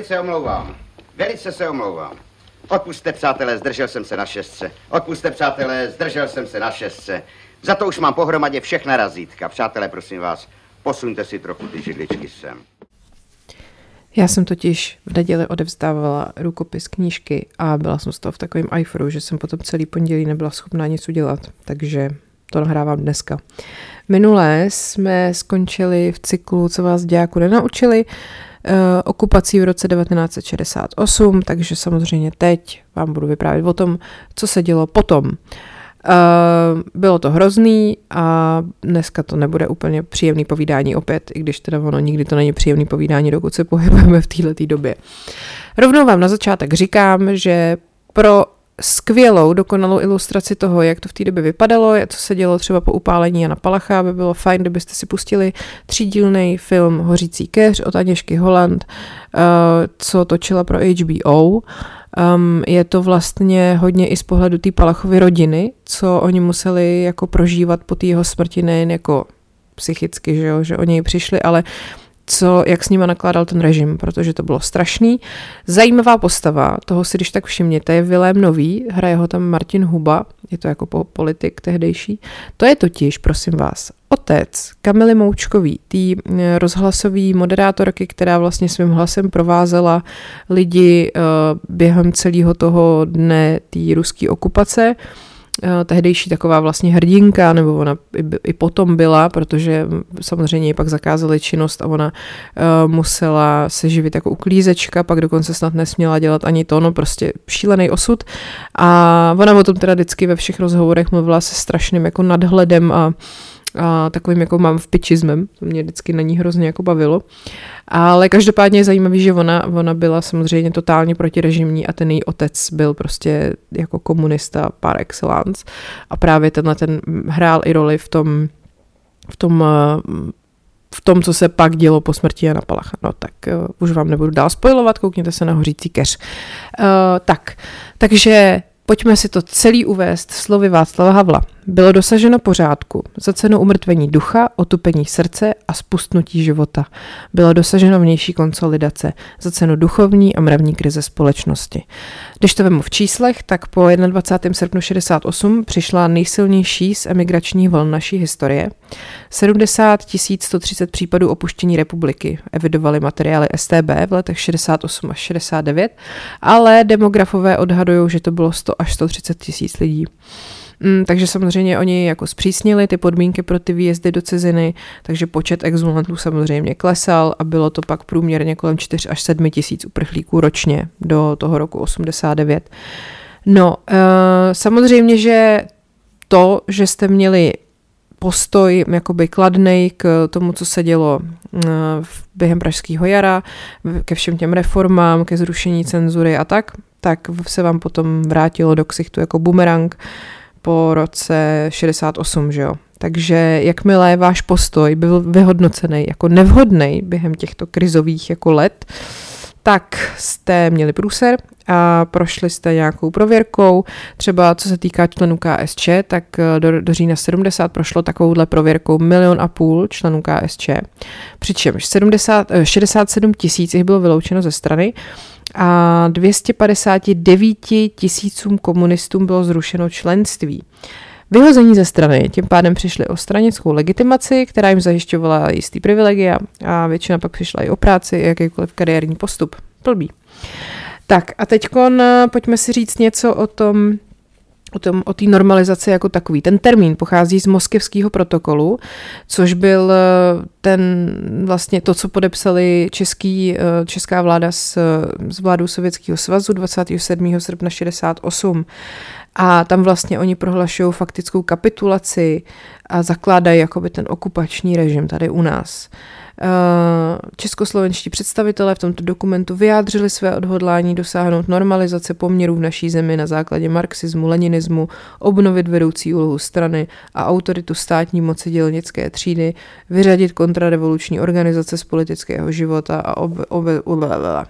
velice omlouvám. Velice se omlouvám. Odpuste, přátelé, zdržel jsem se na šestce. Odpuste, přátelé, zdržel jsem se na šestce. Za to už mám pohromadě všechna razítka. Přátelé, prosím vás, posuňte si trochu ty židličky sem. Já jsem totiž v neděli odevzdávala rukopis knížky a byla jsem z toho v takovém iForu, že jsem potom celý pondělí nebyla schopná nic udělat, takže to nahrávám dneska. Minulé jsme skončili v cyklu, co vás dějáku nenaučili, okupací v roce 1968, takže samozřejmě teď vám budu vyprávět o tom, co se dělo potom. Uh, bylo to hrozný a dneska to nebude úplně příjemný povídání opět, i když teda ono nikdy to není příjemný povídání, dokud se pohybujeme v této době. Rovnou vám na začátek říkám, že pro skvělou, dokonalou ilustraci toho, jak to v té době vypadalo, co se dělo třeba po upálení Jana Palacha, by bylo fajn, kdybyste si pustili třídílný film Hořící keř od Aněšky Holland, uh, co točila pro HBO. Um, je to vlastně hodně i z pohledu té Palachovy rodiny, co oni museli jako prožívat po té jeho smrti, nejen jako psychicky, že, jo, že o něj přišli, ale co, jak s nima nakládal ten režim, protože to bylo strašný. Zajímavá postava, toho si když tak všimněte, je Vilém Nový, hraje ho tam Martin Huba, je to jako politik tehdejší. To je totiž, prosím vás, otec Kamily Moučkový, tý eh, rozhlasový moderátorky, která vlastně svým hlasem provázela lidi uh, během celého toho dne té ruské okupace. Eh, tehdejší taková vlastně hrdinka, nebo ona i, i potom byla, protože samozřejmě pak zakázali činnost a ona uh, musela se živit jako uklízečka, pak dokonce snad nesměla dělat ani to, no prostě šílený osud. A ona o tom teda vždycky ve všech rozhovorech mluvila se strašným jako nadhledem a a takovým jako mám v pičizmem, to mě vždycky na ní hrozně jako bavilo. Ale každopádně je zajímavý, že ona, ona byla samozřejmě totálně protirežimní a ten její otec byl prostě jako komunista par excellence a právě tenhle ten hrál i roli v tom, v tom v tom, co se pak dělo po smrti Jana Palacha. No tak uh, už vám nebudu dál spojovat, koukněte se na hořící keř. Uh, tak, takže pojďme si to celý uvést slovy Václava Havla. Bylo dosaženo pořádku za cenu umrtvení ducha, otupení srdce a spustnutí života. Bylo dosaženo vnější konsolidace za cenu duchovní a mravní krize společnosti. Když to vemu v číslech, tak po 21. srpnu 68 přišla nejsilnější z emigrační vln naší historie. 70 130 případů opuštění republiky evidovali materiály STB v letech 68 až 69, ale demografové odhadují, že to bylo 100 až 130 tisíc lidí. Mm, takže samozřejmě oni jako zpřísnili ty podmínky pro ty výjezdy do ciziny, takže počet exulantů samozřejmě klesal a bylo to pak průměrně kolem 4 až 7 tisíc uprchlíků ročně do toho roku 89. No, uh, samozřejmě, že to, že jste měli postoj jakoby kladnej k tomu, co se dělo uh, během Pražského jara, ke všem těm reformám, ke zrušení cenzury a tak, tak se vám potom vrátilo do ksichtu jako bumerang po roce 68, že jo. Takže jakmile váš postoj byl vyhodnocený jako nevhodný během těchto krizových jako let, tak jste měli průser a prošli jste nějakou prověrkou. Třeba co se týká členů KSČ, tak do, do října 70 prošlo takovouhle prověrkou milion a půl členů KSČ. Přičemž 70, 67 tisíc jich bylo vyloučeno ze strany a 259 tisícům komunistům bylo zrušeno členství. Vyhození ze strany tím pádem přišli o stranickou legitimaci, která jim zajišťovala jistý privilegia a většina pak přišla i o práci, jakýkoliv kariérní postup. Plbí. Tak a teď pojďme si říct něco o tom, o té o normalizaci jako takový. Ten termín pochází z moskevského protokolu, což byl eh, ten vlastně to, co podepsali český, eh, česká vláda s, s vládou Sovětského svazu 27. srpna 68. A tam vlastně oni prohlašují faktickou kapitulaci a zakládají jakoby ten okupační režim tady u nás. Eh, českoslovenští představitelé v tomto dokumentu vyjádřili své odhodlání dosáhnout normalizace poměrů v naší zemi na základě marxismu, leninismu, obnovit vedoucí úlohu strany a autoritu státní moci dělnické třídy, vyřadit kontrarevoluční organizace z politického života a ob, ob, ob,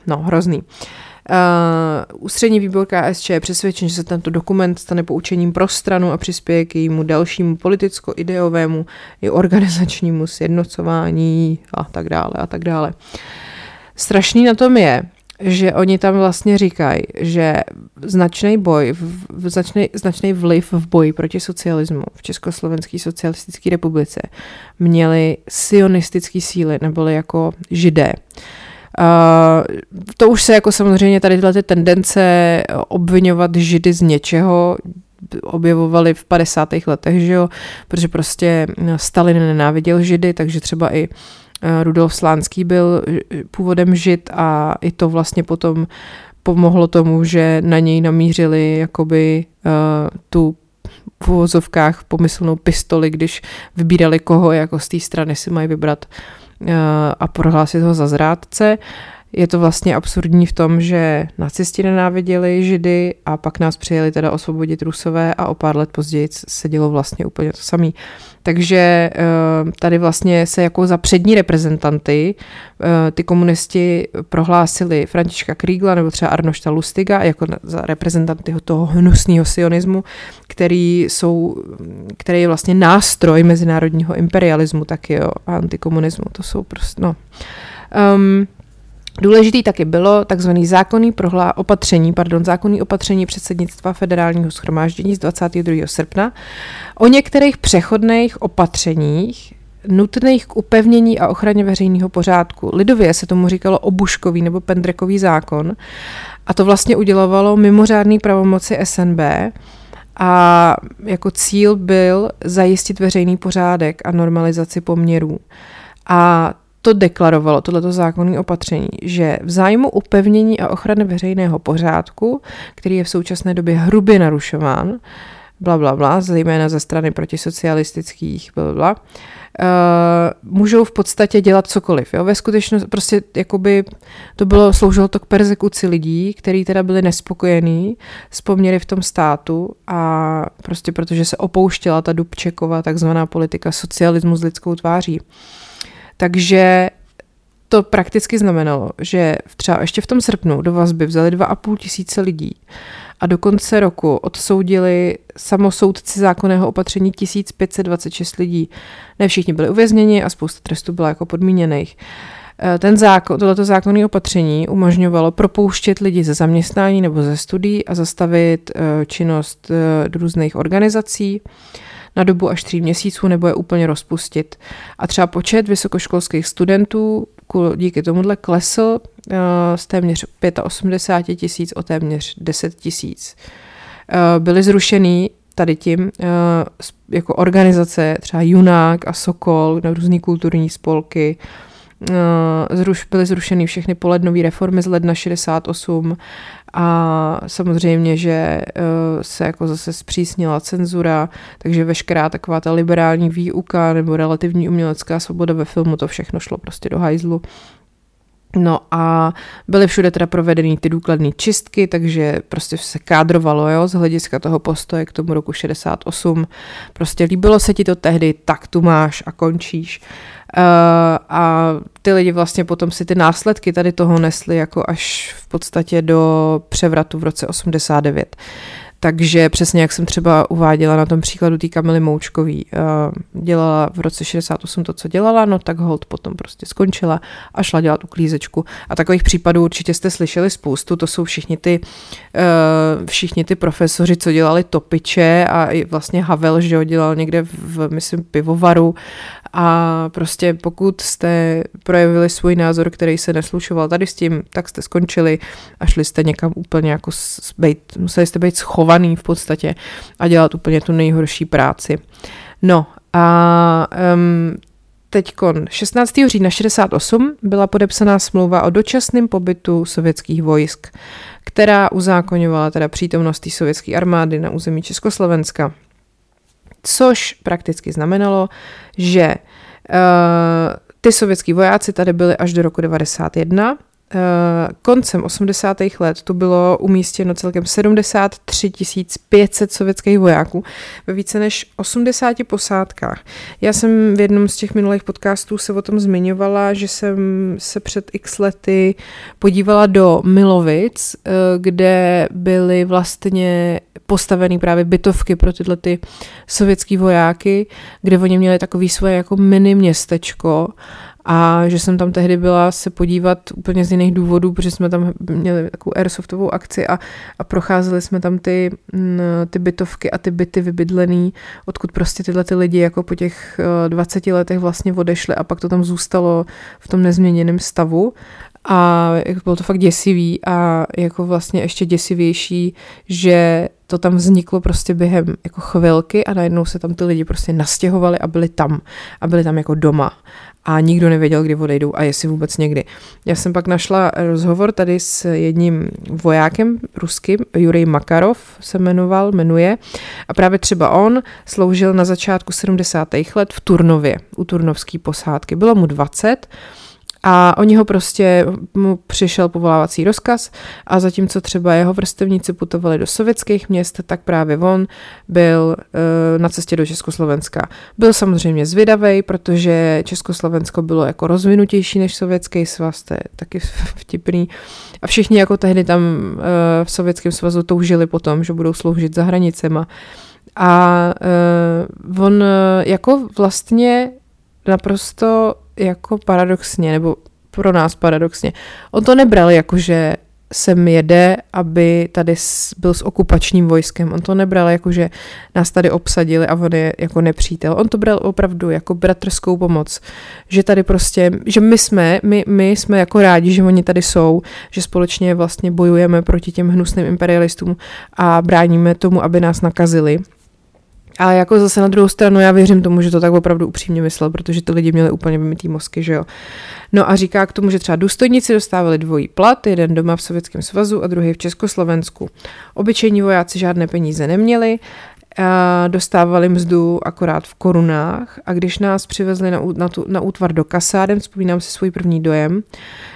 no, hrozný. Uh, Uh, ústřední výbor KSČ je přesvědčen, že se tento dokument stane poučením pro stranu a přispěje k jejímu dalšímu politicko-ideovému i organizačnímu sjednocování a tak dále a tak dále. Strašný na tom je, že oni tam vlastně říkají, že značný boj, značný, značný vliv v boji proti socialismu v Československé socialistické republice měly sionistické síly, neboli jako židé. Uh, to už se jako samozřejmě tady tyhle ty tendence obvinovat židy z něčeho objevovaly v 50. letech, že jo, protože prostě Stalin nenáviděl židy, takže třeba i Eh, Rudolf Slánský byl eh, původem žid a i to vlastně potom pomohlo tomu, že na něj namířili jakoby uh, tu v uvozovkách pomyslnou pistoli, když vybírali koho jako z té strany si mají vybrat a prohlásit ho za zrádce. Je to vlastně absurdní v tom, že nacisti nenáviděli židy a pak nás přijeli teda osvobodit rusové a o pár let později se dělo vlastně úplně to samé. Takže eh, tady vlastně se jako za přední reprezentanty eh, ty komunisti prohlásili Františka Krígla nebo třeba Arnošta Lustiga jako za reprezentanty toho hnusného sionismu, který, jsou, který je vlastně nástroj mezinárodního imperialismu taky, jo, a antikomunismu. To jsou prostě, no. Um, Důležitý taky bylo takzvaný zákonný prohlá, opatření, pardon, zákonný opatření předsednictva federálního schromáždění z 22. srpna o některých přechodných opatřeních nutných k upevnění a ochraně veřejného pořádku. Lidově se tomu říkalo obuškový nebo pendrekový zákon a to vlastně udělovalo mimořádný pravomoci SNB a jako cíl byl zajistit veřejný pořádek a normalizaci poměrů. A to deklarovalo, tohleto zákonné opatření, že v zájmu upevnění a ochrany veřejného pořádku, který je v současné době hrubě narušován, bla, bla, bla, zejména ze strany protisocialistických, bla, bla, Uh, můžou v podstatě dělat cokoliv. Jo? Ve skutečnosti prostě jakoby to bylo, sloužilo to k persekuci lidí, kteří teda byli nespokojení s poměry v tom státu a prostě protože se opouštěla ta Dubčekova takzvaná politika socialismu s lidskou tváří. Takže to prakticky znamenalo, že třeba ještě v tom srpnu do vazby vzali 2,5 tisíce lidí a do konce roku odsoudili samosoudci zákonného opatření 1526 lidí. Ne všichni byli uvězněni a spousta trestů byla jako podmíněných. Eh, ten zákon, tohleto zákonné opatření umožňovalo propouštět lidi ze zaměstnání nebo ze studií a zastavit eh, činnost eh, různých organizací na dobu až tří měsíců nebo je úplně rozpustit. A třeba počet vysokoškolských studentů díky tomuhle klesl uh, z téměř 85 tisíc o téměř 10 tisíc. Uh, byly zrušený tady tím uh, jako organizace, třeba Junák a Sokol, různé kulturní spolky, zruš, byly zrušeny všechny polednové reformy z ledna 68 a samozřejmě, že eh, se jako zase zpřísnila cenzura, takže veškerá taková ta liberální výuka nebo relativní umělecká svoboda ve filmu, to všechno šlo prostě do hajzlu. No a byly všude teda provedeny ty důkladné čistky, takže prostě se kádrovalo, jo, z hlediska toho postoje k tomu roku 68. Prostě líbilo se ti to tehdy, tak tu máš a končíš. Uh, a ty lidi vlastně potom si ty následky tady toho nesli jako až v podstatě do převratu v roce 89. Takže přesně jak jsem třeba uváděla na tom příkladu té Kamily Moučkový, eh, dělala v roce 68 to, co dělala, no tak hold potom prostě skončila a šla dělat uklízečku. A takových případů určitě jste slyšeli spoustu, to jsou všichni ty, eh, všichni ty profesoři, co dělali topiče a i vlastně Havel, že ho dělal někde v, myslím, pivovaru a prostě pokud jste projevili svůj názor, který se neslušoval tady s tím, tak jste skončili a šli jste někam úplně jako bejt, museli jste být schovaný v podstatě a dělat úplně tu nejhorší práci. No a um, Teďkon 16. října 68 byla podepsaná smlouva o dočasném pobytu sovětských vojsk, která uzákoňovala teda přítomnost sovětské armády na území Československa což prakticky znamenalo, že uh, ty sovětský vojáci tady byli až do roku 91 Eh, koncem 80. let tu bylo umístěno celkem 73 500 sovětských vojáků ve více než 80 posádkách. Já jsem v jednom z těch minulých podcastů se o tom zmiňovala, že jsem se před x lety podívala do Milovic, eh, kde byly vlastně postaveny právě bytovky pro tyhle ty sovětský vojáky, kde oni měli takový svoje jako mini městečko a že jsem tam tehdy byla se podívat úplně z jiných důvodů, protože jsme tam měli takovou airsoftovou akci a, a procházeli jsme tam ty, ty bytovky a ty byty vybydlený, odkud prostě tyhle ty lidi jako po těch 20 eh, letech vlastně odešli a pak to tam zůstalo v tom nezměněném stavu a jako bylo to fakt děsivý a jako vlastně ještě děsivější, že to tam vzniklo prostě během jako chvilky a najednou se tam ty lidi prostě nastěhovali a byli tam a byli tam jako doma a nikdo nevěděl, kdy odejdou a jestli vůbec někdy. Já jsem pak našla rozhovor tady s jedním vojákem ruským, Jurij Makarov se jmenoval, jmenuje a právě třeba on sloužil na začátku 70. let v Turnově, u turnovské posádky. Bylo mu 20 a oni ho prostě, mu přišel povolávací rozkaz a zatímco třeba jeho vrstevníci putovali do sovětských měst, tak právě on byl uh, na cestě do Československa. Byl samozřejmě zvědavý, protože Československo bylo jako rozvinutější než sovětský svaz, to je taky vtipný. A všichni jako tehdy tam uh, v sovětském svazu toužili potom, že budou sloužit za hranicema. A uh, on jako vlastně naprosto jako paradoxně, nebo pro nás paradoxně. On to nebral jako, že sem jede, aby tady byl s okupačním vojskem. On to nebral jako, že nás tady obsadili a on je jako nepřítel. On to bral opravdu jako bratrskou pomoc. Že tady prostě, že my jsme, my, my jsme jako rádi, že oni tady jsou, že společně vlastně bojujeme proti těm hnusným imperialistům a bráníme tomu, aby nás nakazili. A jako zase na druhou stranu já věřím tomu, že to tak opravdu upřímně myslel, protože ty lidi měli úplně vymitý mozky, že jo. No a říká k tomu, že třeba důstojníci dostávali dvojí plat, jeden doma v Sovětském svazu a druhý v Československu. Obyčejní vojáci žádné peníze neměli dostávali mzdu akorát v korunách a když nás přivezli na, na, tu, na útvar do kasáren, vzpomínám si svůj první dojem,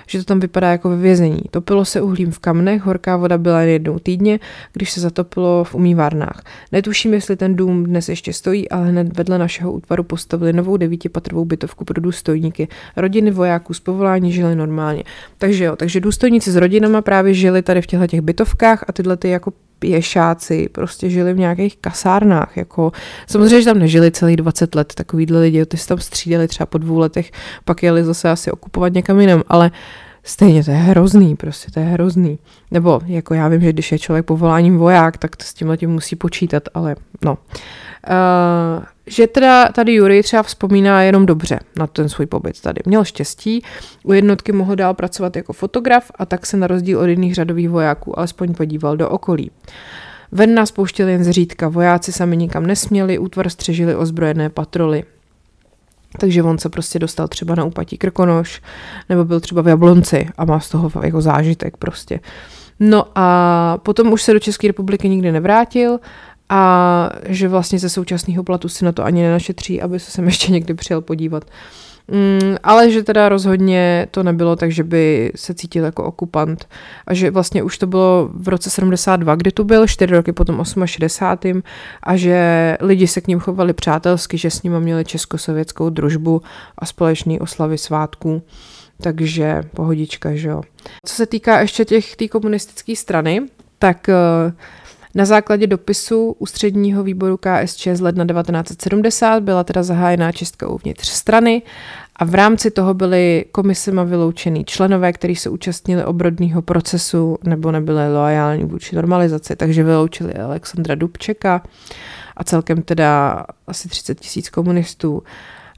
že to tam vypadá jako ve vězení. Topilo se uhlím v kamnech, horká voda byla jednou týdně, když se zatopilo v umývárnách. Netuším, jestli ten dům dnes ještě stojí, ale hned vedle našeho útvaru postavili novou devítipatrovou bytovku pro důstojníky. Rodiny vojáků z povolání žili normálně. Takže jo, takže důstojníci s rodinama právě žili tady v těchto těch bytovkách a tyhle ty jako pěšáci prostě žili v nějakých kasárnách. Jako, samozřejmě, že tam nežili celý 20 let takovýhle lidi, ty se tam střídali třeba po dvou letech, pak jeli zase asi okupovat někam jinam, ale stejně to je hrozný, prostě to je hrozný. Nebo jako já vím, že když je člověk povoláním voják, tak to s tím letím musí počítat, ale no. Uh, že teda tady Jury třeba vzpomíná jenom dobře na ten svůj pobyt tady. Měl štěstí, u jednotky mohl dál pracovat jako fotograf a tak se na rozdíl od jiných řadových vojáků alespoň podíval do okolí. Ven nás pouštěli jen zřídka, vojáci sami nikam nesměli, útvar střežili ozbrojené patroly. Takže on se prostě dostal třeba na úpatí Krkonoš, nebo byl třeba v Jablonci a má z toho jako zážitek prostě. No a potom už se do České republiky nikdy nevrátil a že vlastně ze současného platu si na to ani nenašetří, aby se sem ještě někdy přijel podívat. Mm, ale že teda rozhodně to nebylo tak, že by se cítil jako okupant a že vlastně už to bylo v roce 72, kdy tu byl, 4 roky potom 68 a že lidi se k ním chovali přátelsky, že s nimi měli českosvětskou družbu a společný oslavy svátků. Takže pohodička, že jo. Co se týká ještě těch té komunistické strany, tak uh, na základě dopisu ústředního výboru KSČ z ledna 1970 byla teda zahájená čistka uvnitř strany a v rámci toho byly komisema vyloučený členové, kteří se účastnili obrodného procesu nebo nebyli loajální vůči normalizaci, takže vyloučili Alexandra Dubčeka a celkem teda asi 30 tisíc komunistů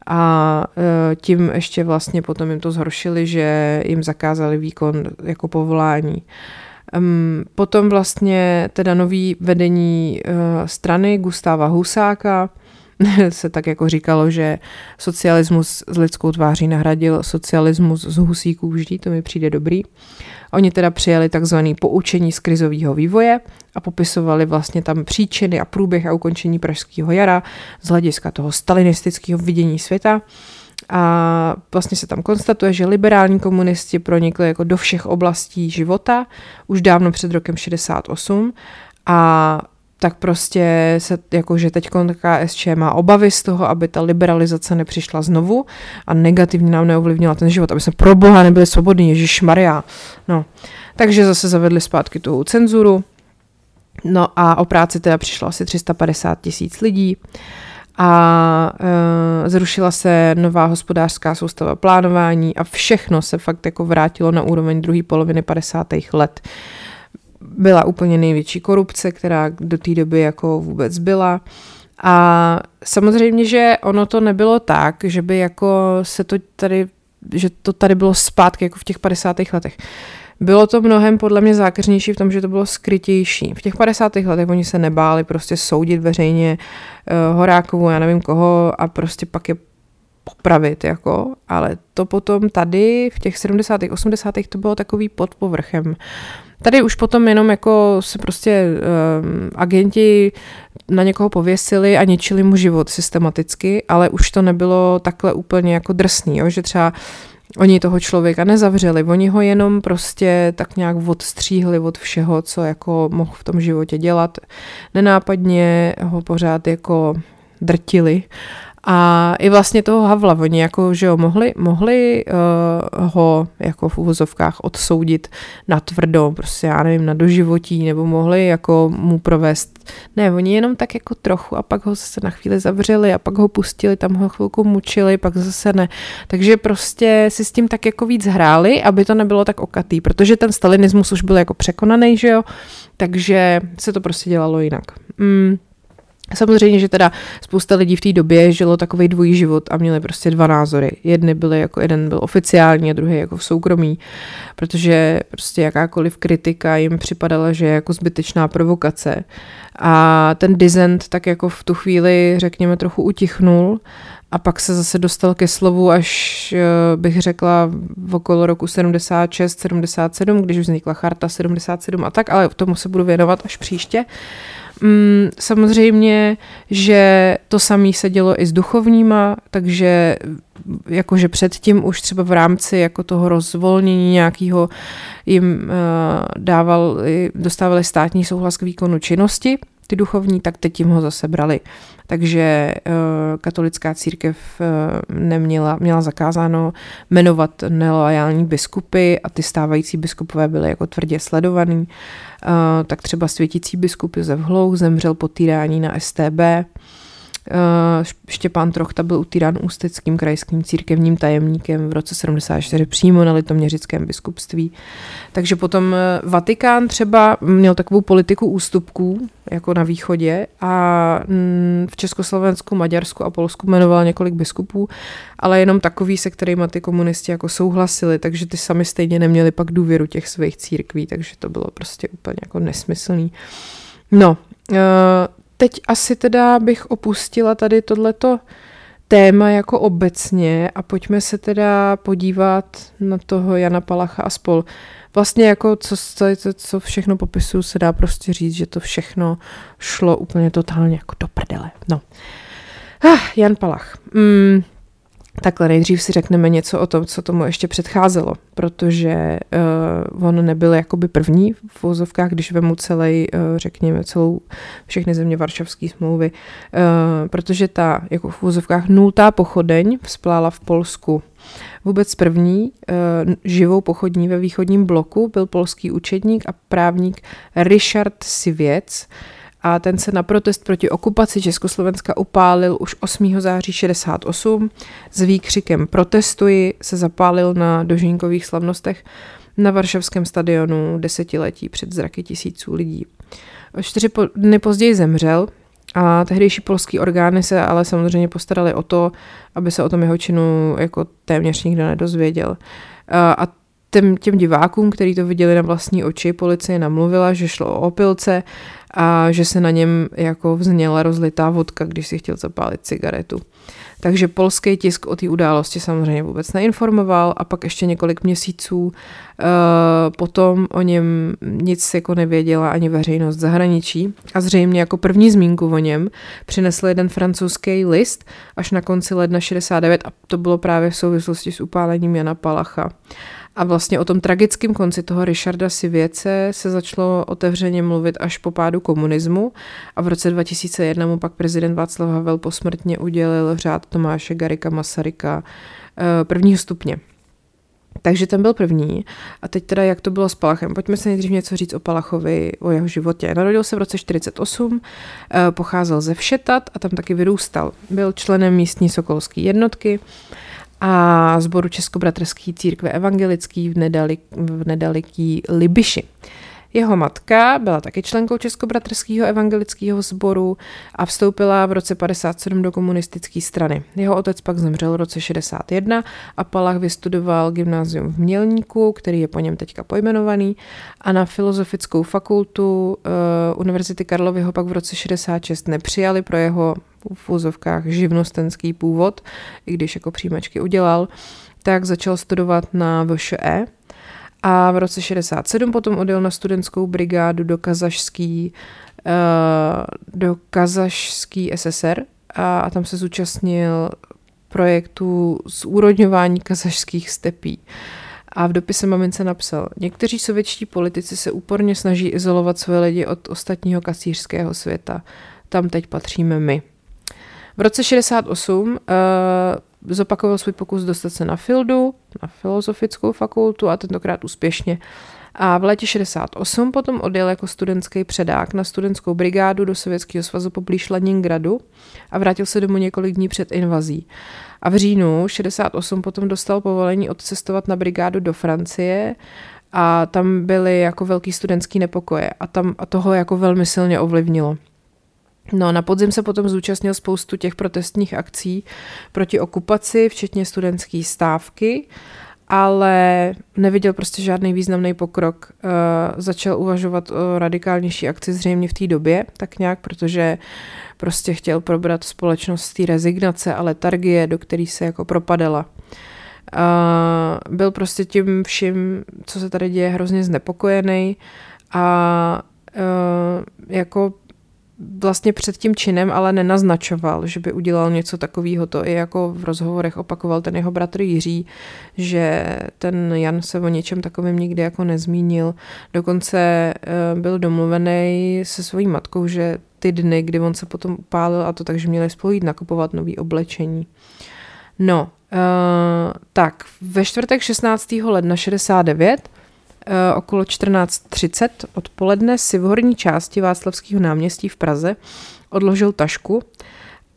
a e, tím ještě vlastně potom jim to zhoršili, že jim zakázali výkon jako povolání. Um, potom vlastně teda nový vedení uh, strany Gustáva Husáka se tak jako říkalo, že socialismus s lidskou tváří nahradil socialismus z husíků vždy, to mi přijde dobrý. Oni teda přijali takzvané poučení z krizového vývoje a popisovali vlastně tam příčiny a průběh a ukončení Pražského jara z hlediska toho stalinistického vidění světa a vlastně se tam konstatuje, že liberální komunisti pronikli jako do všech oblastí života už dávno před rokem 68 a tak prostě se, jakože teď KSČ má obavy z toho, aby ta liberalizace nepřišla znovu a negativně nám neovlivnila ten život, aby jsme pro boha nebyli svobodní, Ježíš Maria. No. Takže zase zavedli zpátky tu cenzuru, no a o práci teda přišlo asi 350 tisíc lidí a e, zrušila se nová hospodářská soustava plánování a všechno se fakt jako vrátilo na úroveň druhé poloviny 50. let. Byla úplně největší korupce, která do té doby jako vůbec byla. A samozřejmě, že ono to nebylo tak, že by jako se to tady, že to tady bylo zpátky jako v těch 50. letech. Bylo to mnohem podle mě zákeřnější v tom, že to bylo skrytější. V těch 50. letech oni se nebáli prostě soudit veřejně uh, Horákovu, já nevím koho, a prostě pak je popravit, jako, ale to potom tady v těch 70. 80. to bylo takový pod povrchem. Tady už potom jenom jako se prostě um, agenti na někoho pověsili a ničili mu život systematicky, ale už to nebylo takhle úplně jako drsný, jo? že třeba Oni toho člověka nezavřeli, oni ho jenom prostě tak nějak odstříhli od všeho, co jako mohl v tom životě dělat. Nenápadně ho pořád jako drtili a i vlastně toho Havla, oni jako, že jo, mohli, mohli uh, ho jako v uvozovkách odsoudit na tvrdo, prostě já nevím, na doživotí, nebo mohli jako mu provést, ne, oni jenom tak jako trochu a pak ho zase na chvíli zavřeli a pak ho pustili, tam ho chvilku mučili, pak zase ne. Takže prostě si s tím tak jako víc hráli, aby to nebylo tak okatý, protože ten stalinismus už byl jako překonaný, že jo, takže se to prostě dělalo jinak. Mm. Samozřejmě, že teda spousta lidí v té době žilo takový dvojí život a měli prostě dva názory. Jedny byly jako, jeden byl oficiální a druhý jako v soukromí, protože prostě jakákoliv kritika jim připadala, že je jako zbytečná provokace. A ten dizent tak jako v tu chvíli, řekněme, trochu utichnul a pak se zase dostal ke slovu až eh, bych řekla v okolo roku 76, 77, když už vznikla charta 77 a tak, ale tomu se budu věnovat až příště. Mm, samozřejmě, že to samé se dělo i s duchovníma, takže jakože předtím už třeba v rámci jako toho rozvolnění nějakého jim uh, dával, dostávali státní souhlas k výkonu činnosti, ty duchovní, tak teď jim ho zase brali. Takže uh, katolická církev uh, neměla, měla zakázáno jmenovat nelojální biskupy a ty stávající biskupové byly jako tvrdě sledovaný. Uh, tak třeba světící biskup Josef Hlouk zemřel po týrání na STB. Eh, Štěpán Trochta byl utýrán ústeckým krajským církevním tajemníkem v roce 74 přímo na litoměřickém biskupství. Takže potom eh, Vatikán třeba měl takovou politiku ústupků, jako na východě a mm, v Československu, Maďarsku a Polsku jmenoval několik biskupů, ale jenom takový, se kterými ty komunisti jako souhlasili, takže ty sami stejně neměli pak důvěru těch svých církví, takže to bylo prostě úplně jako nesmyslný. No, eh, teď asi teda bych opustila tady tohleto téma jako obecně a pojďme se teda podívat na toho Jana Palacha a spol. Vlastně jako co, co, co všechno popisuju, se dá prostě říct, že to všechno šlo úplně totálně jako do prdele. No. Ah, Jan Palach. Mm, Takhle nejdřív si řekneme něco o tom, co tomu ještě předcházelo, protože uh, on nebyl jakoby první v vozovkách, když vemu celý, uh, řekněme, celou všechny země Varšavské smlouvy, uh, protože ta jako v vozovkách nultá pochodeň vzplála v Polsku. Vůbec první uh, živou pochodní ve východním bloku byl polský učedník a právník Richard Sivěc, a ten se na protest proti okupaci Československa upálil už 8. září 68. S výkřikem protestuji se zapálil na dožínkových slavnostech na Varšavském stadionu desetiletí před zraky tisíců lidí. O čtyři dny později zemřel a tehdejší polský orgány se ale samozřejmě postarali o to, aby se o tom jeho činu jako téměř nikdo nedozvěděl. A těm, těm divákům, kteří to viděli na vlastní oči, policie namluvila, že šlo o opilce a že se na něm jako vzněla rozlitá vodka, když si chtěl zapálit cigaretu. Takže polský tisk o té události samozřejmě vůbec neinformoval a pak ještě několik měsíců uh, potom o něm nic jako nevěděla ani veřejnost zahraničí a zřejmě jako první zmínku o něm přinesl jeden francouzský list až na konci ledna 69 a to bylo právě v souvislosti s upálením Jana Palacha. A vlastně o tom tragickém konci toho Richarda Sivěce se začalo otevřeně mluvit až po pádu komunismu a v roce 2001 mu pak prezident Václav Havel posmrtně udělil řád Tomáše Garika Masaryka eh, prvního stupně. Takže ten byl první. A teď teda, jak to bylo s Palachem. Pojďme se nejdřív něco říct o Palachovi, o jeho životě. Narodil se v roce 48, eh, pocházel ze Všetat a tam taky vyrůstal. Byl členem místní sokolské jednotky a sboru Českobratrské církve evangelický v, nedalik, v nedaliký Libiši. Jeho matka byla taky členkou Českobratrského evangelického sboru a vstoupila v roce 57 do komunistické strany. Jeho otec pak zemřel v roce 61 a Palach vystudoval gymnázium v Mělníku, který je po něm teďka pojmenovaný, a na filozofickou fakultu uh, Univerzity Karlovy ho pak v roce 66 nepřijali pro jeho v úzovkách živnostenský původ, i když jako příjmačky udělal, tak začal studovat na VŠE, a v roce 67 potom odjel na studentskou brigádu do kazašský, uh, do kazašský SSR a, a tam se zúčastnil projektu zúrodňování kazašských stepí. A v dopise mamince napsal, někteří sovětští politici se úporně snaží izolovat své lidi od ostatního kasířského světa. Tam teď patříme my. V roce 68 uh, zopakoval svůj pokus dostat se na Fildu, na filozofickou fakultu a tentokrát úspěšně. A v létě 68 potom odjel jako studentský předák na studentskou brigádu do Sovětského svazu poblíž Leningradu a vrátil se domů několik dní před invazí. A v říjnu 68 potom dostal povolení odcestovat na brigádu do Francie a tam byly jako velký studentský nepokoje a, tam, a toho jako velmi silně ovlivnilo. No, na podzim se potom zúčastnil spoustu těch protestních akcí proti okupaci, včetně studentské stávky, ale neviděl prostě žádný významný pokrok. Uh, začal uvažovat o radikálnější akci zřejmě v té době, tak nějak, protože prostě chtěl probrat společnost té rezignace a letargie, do který se jako propadala. Uh, byl prostě tím vším, co se tady děje, hrozně znepokojený a uh, jako vlastně před tím činem ale nenaznačoval, že by udělal něco takového. To i jako v rozhovorech opakoval ten jeho bratr Jiří, že ten Jan se o něčem takovém nikdy jako nezmínil. Dokonce eh, byl domluvený se svojí matkou, že ty dny, kdy on se potom upálil a to takže měli spolu jít nakupovat nový oblečení. No, uh, tak, ve čtvrtek 16. ledna 69 Eh, okolo 14.30 odpoledne si v horní části Václavského náměstí v Praze odložil tašku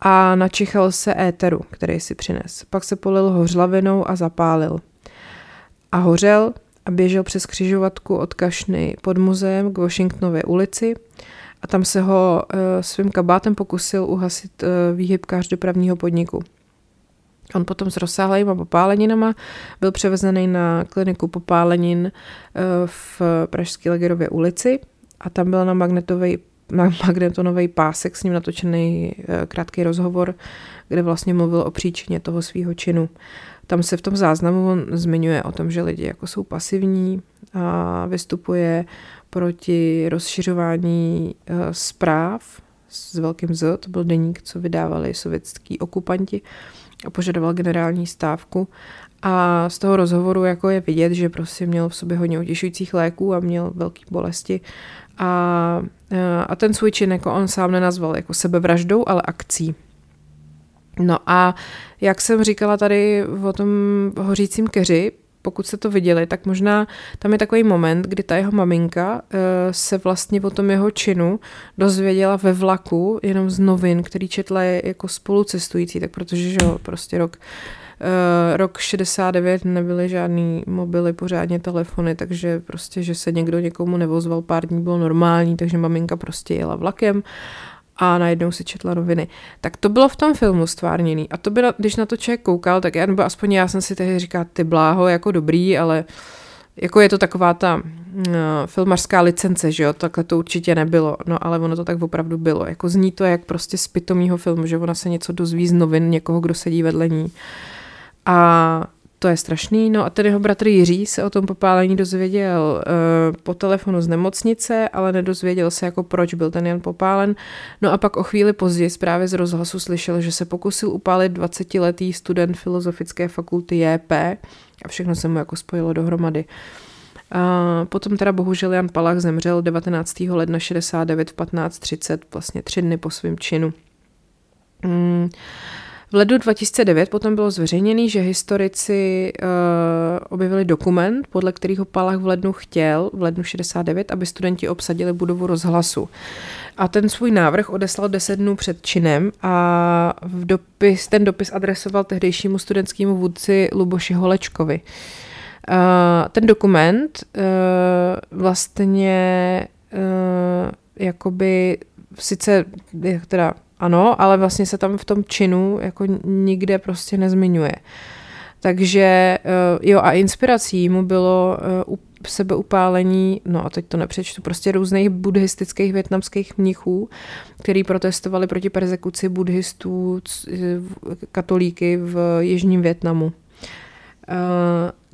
a načichal se éteru, který si přines. Pak se polil hořlavinou a zapálil. A hořel a běžel přes křižovatku od Kašny pod muzeem k Washingtonově ulici a tam se ho e, svým kabátem pokusil uhasit e, výhybkář dopravního podniku. On potom s rozsáhlejma popáleninama byl převezený na kliniku popálenin eh, v Pražské Legerově ulici a tam byl na magnetový na magnetonový pásek s ním natočený eh, krátký rozhovor, kde vlastně mluvil o příčině toho svého činu. Tam se v tom záznamu on zmiňuje o tom, že lidi jako jsou pasivní a vystupuje proti rozšiřování eh, zpráv s velkým Z, to byl deník, co vydávali sovětský okupanti a požadoval generální stávku. A z toho rozhovoru jako je vidět, že prostě měl v sobě hodně utěšujících léků a měl velké bolesti. A, a ten svůj čin jako on sám nenazval jako sebevraždou, ale akcí. No a jak jsem říkala tady o tom hořícím keři, pokud jste to viděli, tak možná tam je takový moment, kdy ta jeho maminka uh, se vlastně o tom jeho činu dozvěděla ve vlaku, jenom z novin, který četla jako spolucestující, tak protože, že jo, prostě rok Uh, rok 69 nebyly žádný mobily, pořádně telefony, takže prostě, že se někdo někomu nevozval pár dní bylo normální, takže maminka prostě jela vlakem a najednou si četla noviny. Tak to bylo v tom filmu stvárněný. A to by, když na to člověk koukal, tak já, nebo aspoň já jsem si tehdy říkal, ty bláho, jako dobrý, ale jako je to taková ta uh, filmařská licence, že jo, takhle to určitě nebylo, no ale ono to tak opravdu bylo. Jako zní to jak prostě z pitomýho filmu, že ona se něco dozví z novin někoho, kdo sedí vedle ní. A to je strašný. No a ten jeho bratr Jiří se o tom popálení dozvěděl uh, po telefonu z nemocnice, ale nedozvěděl se jako proč byl ten jen popálen. No a pak o chvíli později právě z rozhlasu slyšel, že se pokusil upálit 20-letý student Filozofické fakulty JP a všechno se mu jako spojilo dohromady. A potom teda bohužel Jan Palach zemřel 19. ledna 69 v 15.30, vlastně tři dny po svém činu. Mm. V lednu 2009 potom bylo zveřejněný, že historici uh, objevili dokument, podle kterého Palach v lednu chtěl, v lednu 69, aby studenti obsadili budovu rozhlasu. A ten svůj návrh odeslal 10 dnů před činem a v dopis, ten dopis adresoval tehdejšímu studentskému vůdci Luboši Holečkovi. Uh, ten dokument uh, vlastně uh, jakoby sice teda ano, ale vlastně se tam v tom činu jako nikde prostě nezmiňuje. Takže jo a inspirací mu bylo sebeupálení, no a teď to nepřečtu, prostě různých buddhistických větnamských mnichů, který protestovali proti persekuci buddhistů, katolíky v jižním Větnamu.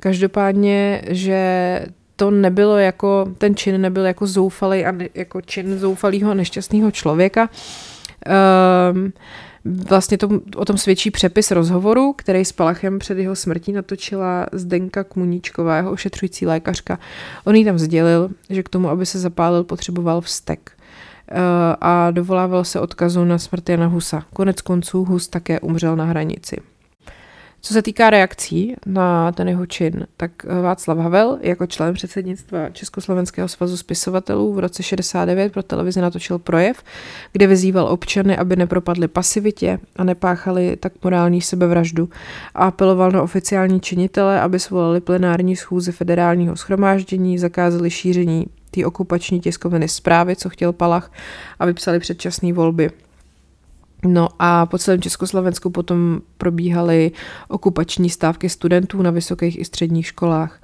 Každopádně, že to nebylo jako, ten čin nebyl jako zoufalý jako čin zoufalého nešťastného člověka. Um, Vlastně to, o tom svědčí přepis rozhovoru, který s Palachem před jeho smrtí natočila Zdenka Kmuníčková, jeho ošetřující lékařka. On jí tam sdělil, že k tomu, aby se zapálil, potřeboval vztek uh, a dovolával se odkazu na smrt Jana Husa. Konec konců Hus také umřel na hranici. Co se týká reakcí na ten jeho čin, tak eh, Václav Havel jako člen předsednictva Československého svazu spisovatelů v roce 69 pro televizi natočil projev, kde vyzýval občany, aby nepropadli pasivitě a nepáchali tak morální sebevraždu a apeloval na oficiální činitele, aby svolali plenární schůzi federálního schromáždění, zakázali šíření té okupační tiskoviny zprávy, co chtěl Palach, a vypsali předčasné volby. No a po celém Československu potom probíhaly okupační stávky studentů na vysokých i středních školách.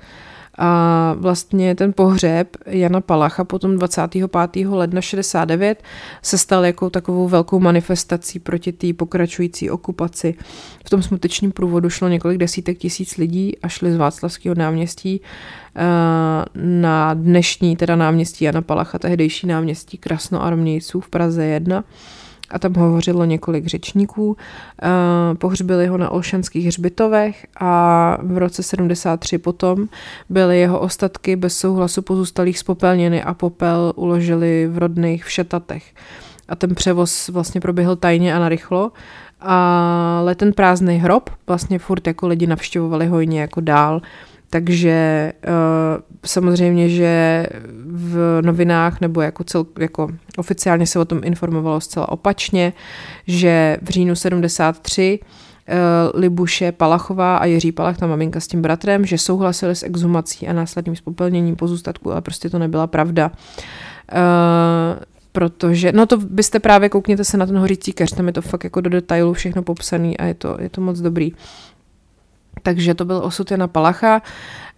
A vlastně ten pohřeb Jana Palacha potom 25. ledna 69 se stal jako takovou velkou manifestací proti té pokračující okupaci. V tom smutečním průvodu šlo několik desítek tisíc lidí a šli z Václavského náměstí eh, na dnešní teda náměstí Jana Palacha, tehdejší náměstí Krasnoarmějců v Praze 1 a tam hovořilo několik řečníků. Eh, pohřbili ho na Olšanských hřbitovech a v roce 73 potom byly jeho ostatky bez souhlasu pozůstalých spopelněny a popel uložili v rodných všetatech. A ten převoz vlastně proběhl tajně a narychlo, ale ten prázdný hrob vlastně furt jako lidi navštěvovali hojně jako dál takže uh, samozřejmě, že v novinách nebo jako, cel, jako oficiálně se o tom informovalo zcela opačně, že v říjnu 73 uh, Libuše Palachová a Jiří Palach, ta maminka s tím bratrem, že souhlasili s exhumací a následným spopelněním pozůstatku, ale prostě to nebyla pravda. Uh, protože, no to byste právě, koukněte se na ten hořící keř, tam je to fakt jako do detailu všechno popsaný a je to, je to moc dobrý. Takže to byl osud Jana Palacha.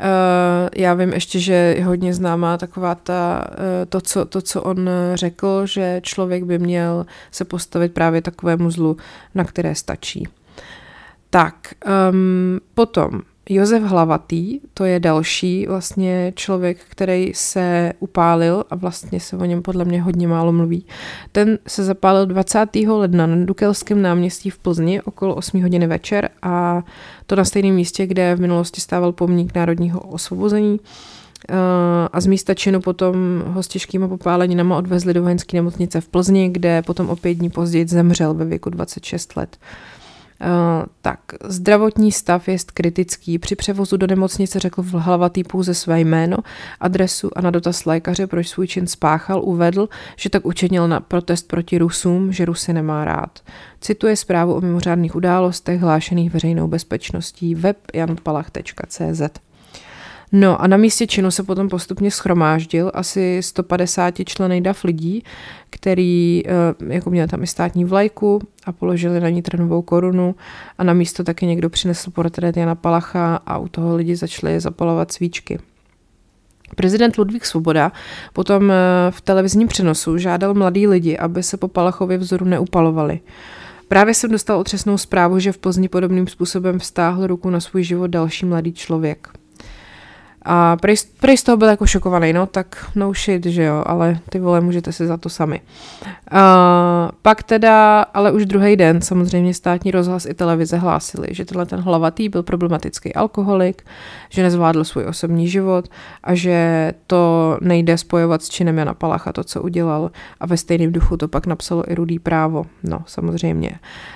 Eh, já vím ještě, že je hodně známá taková ta, eh, to, co, to, co on řekl, že člověk by měl se postavit právě takovému zlu, na které stačí. Tak, um, potom Josef Hlavatý, to je další vlastně člověk, který se upálil a vlastně se o něm podle mě hodně málo mluví. Ten se zapálil 20. ledna na Dukelském náměstí v Plzni okolo 8 hodiny večer a to na stejném místě, kde v minulosti stával pomník národního osvobození eh, a z místa činu potom ho s těžkýma popáleninama odvezli do vojenské nemocnice v Plzni, kde potom o pět dní později zemřel ve věku 26 let. Tak, zdravotní stav je kritický. Při převozu do nemocnice řekl hlavatý pouze své jméno, adresu a na dotaz lékaře, proč svůj čin spáchal, uvedl, že tak učinil na protest proti Rusům, že Rusy nemá rád. Cituje zprávu o mimořádných událostech hlášených veřejnou bezpečností web janpalach.cz. No a na místě činu se potom postupně schromáždil asi 150 člený dav lidí, který eh, jako měl tam i státní vlajku a položili na ní trnovou korunu a na místo taky někdo přinesl portrét Jana Palacha a u toho lidi začali zapalovat svíčky. Prezident Ludvík Svoboda potom eh, v televizním přenosu žádal mladý lidi, aby se po Palachově vzoru neupalovali. Právě jsem dostal otřesnou zprávu, že v Plzni podobným způsobem vztáhl ruku na svůj život další mladý člověk. A prej, prej z toho byl jako šokovaný, no tak no shit, že jo, ale ty vole, můžete si za to sami. Uh, pak teda, ale už druhý den samozřejmě státní rozhlas i televize hlásili, že tenhle ten hlavatý byl problematický alkoholik, že nezvládl svůj osobní život a že to nejde spojovat s činem Jana Palacha, to, co udělal. A ve stejném duchu to pak napsalo i Rudý právo, no samozřejmě.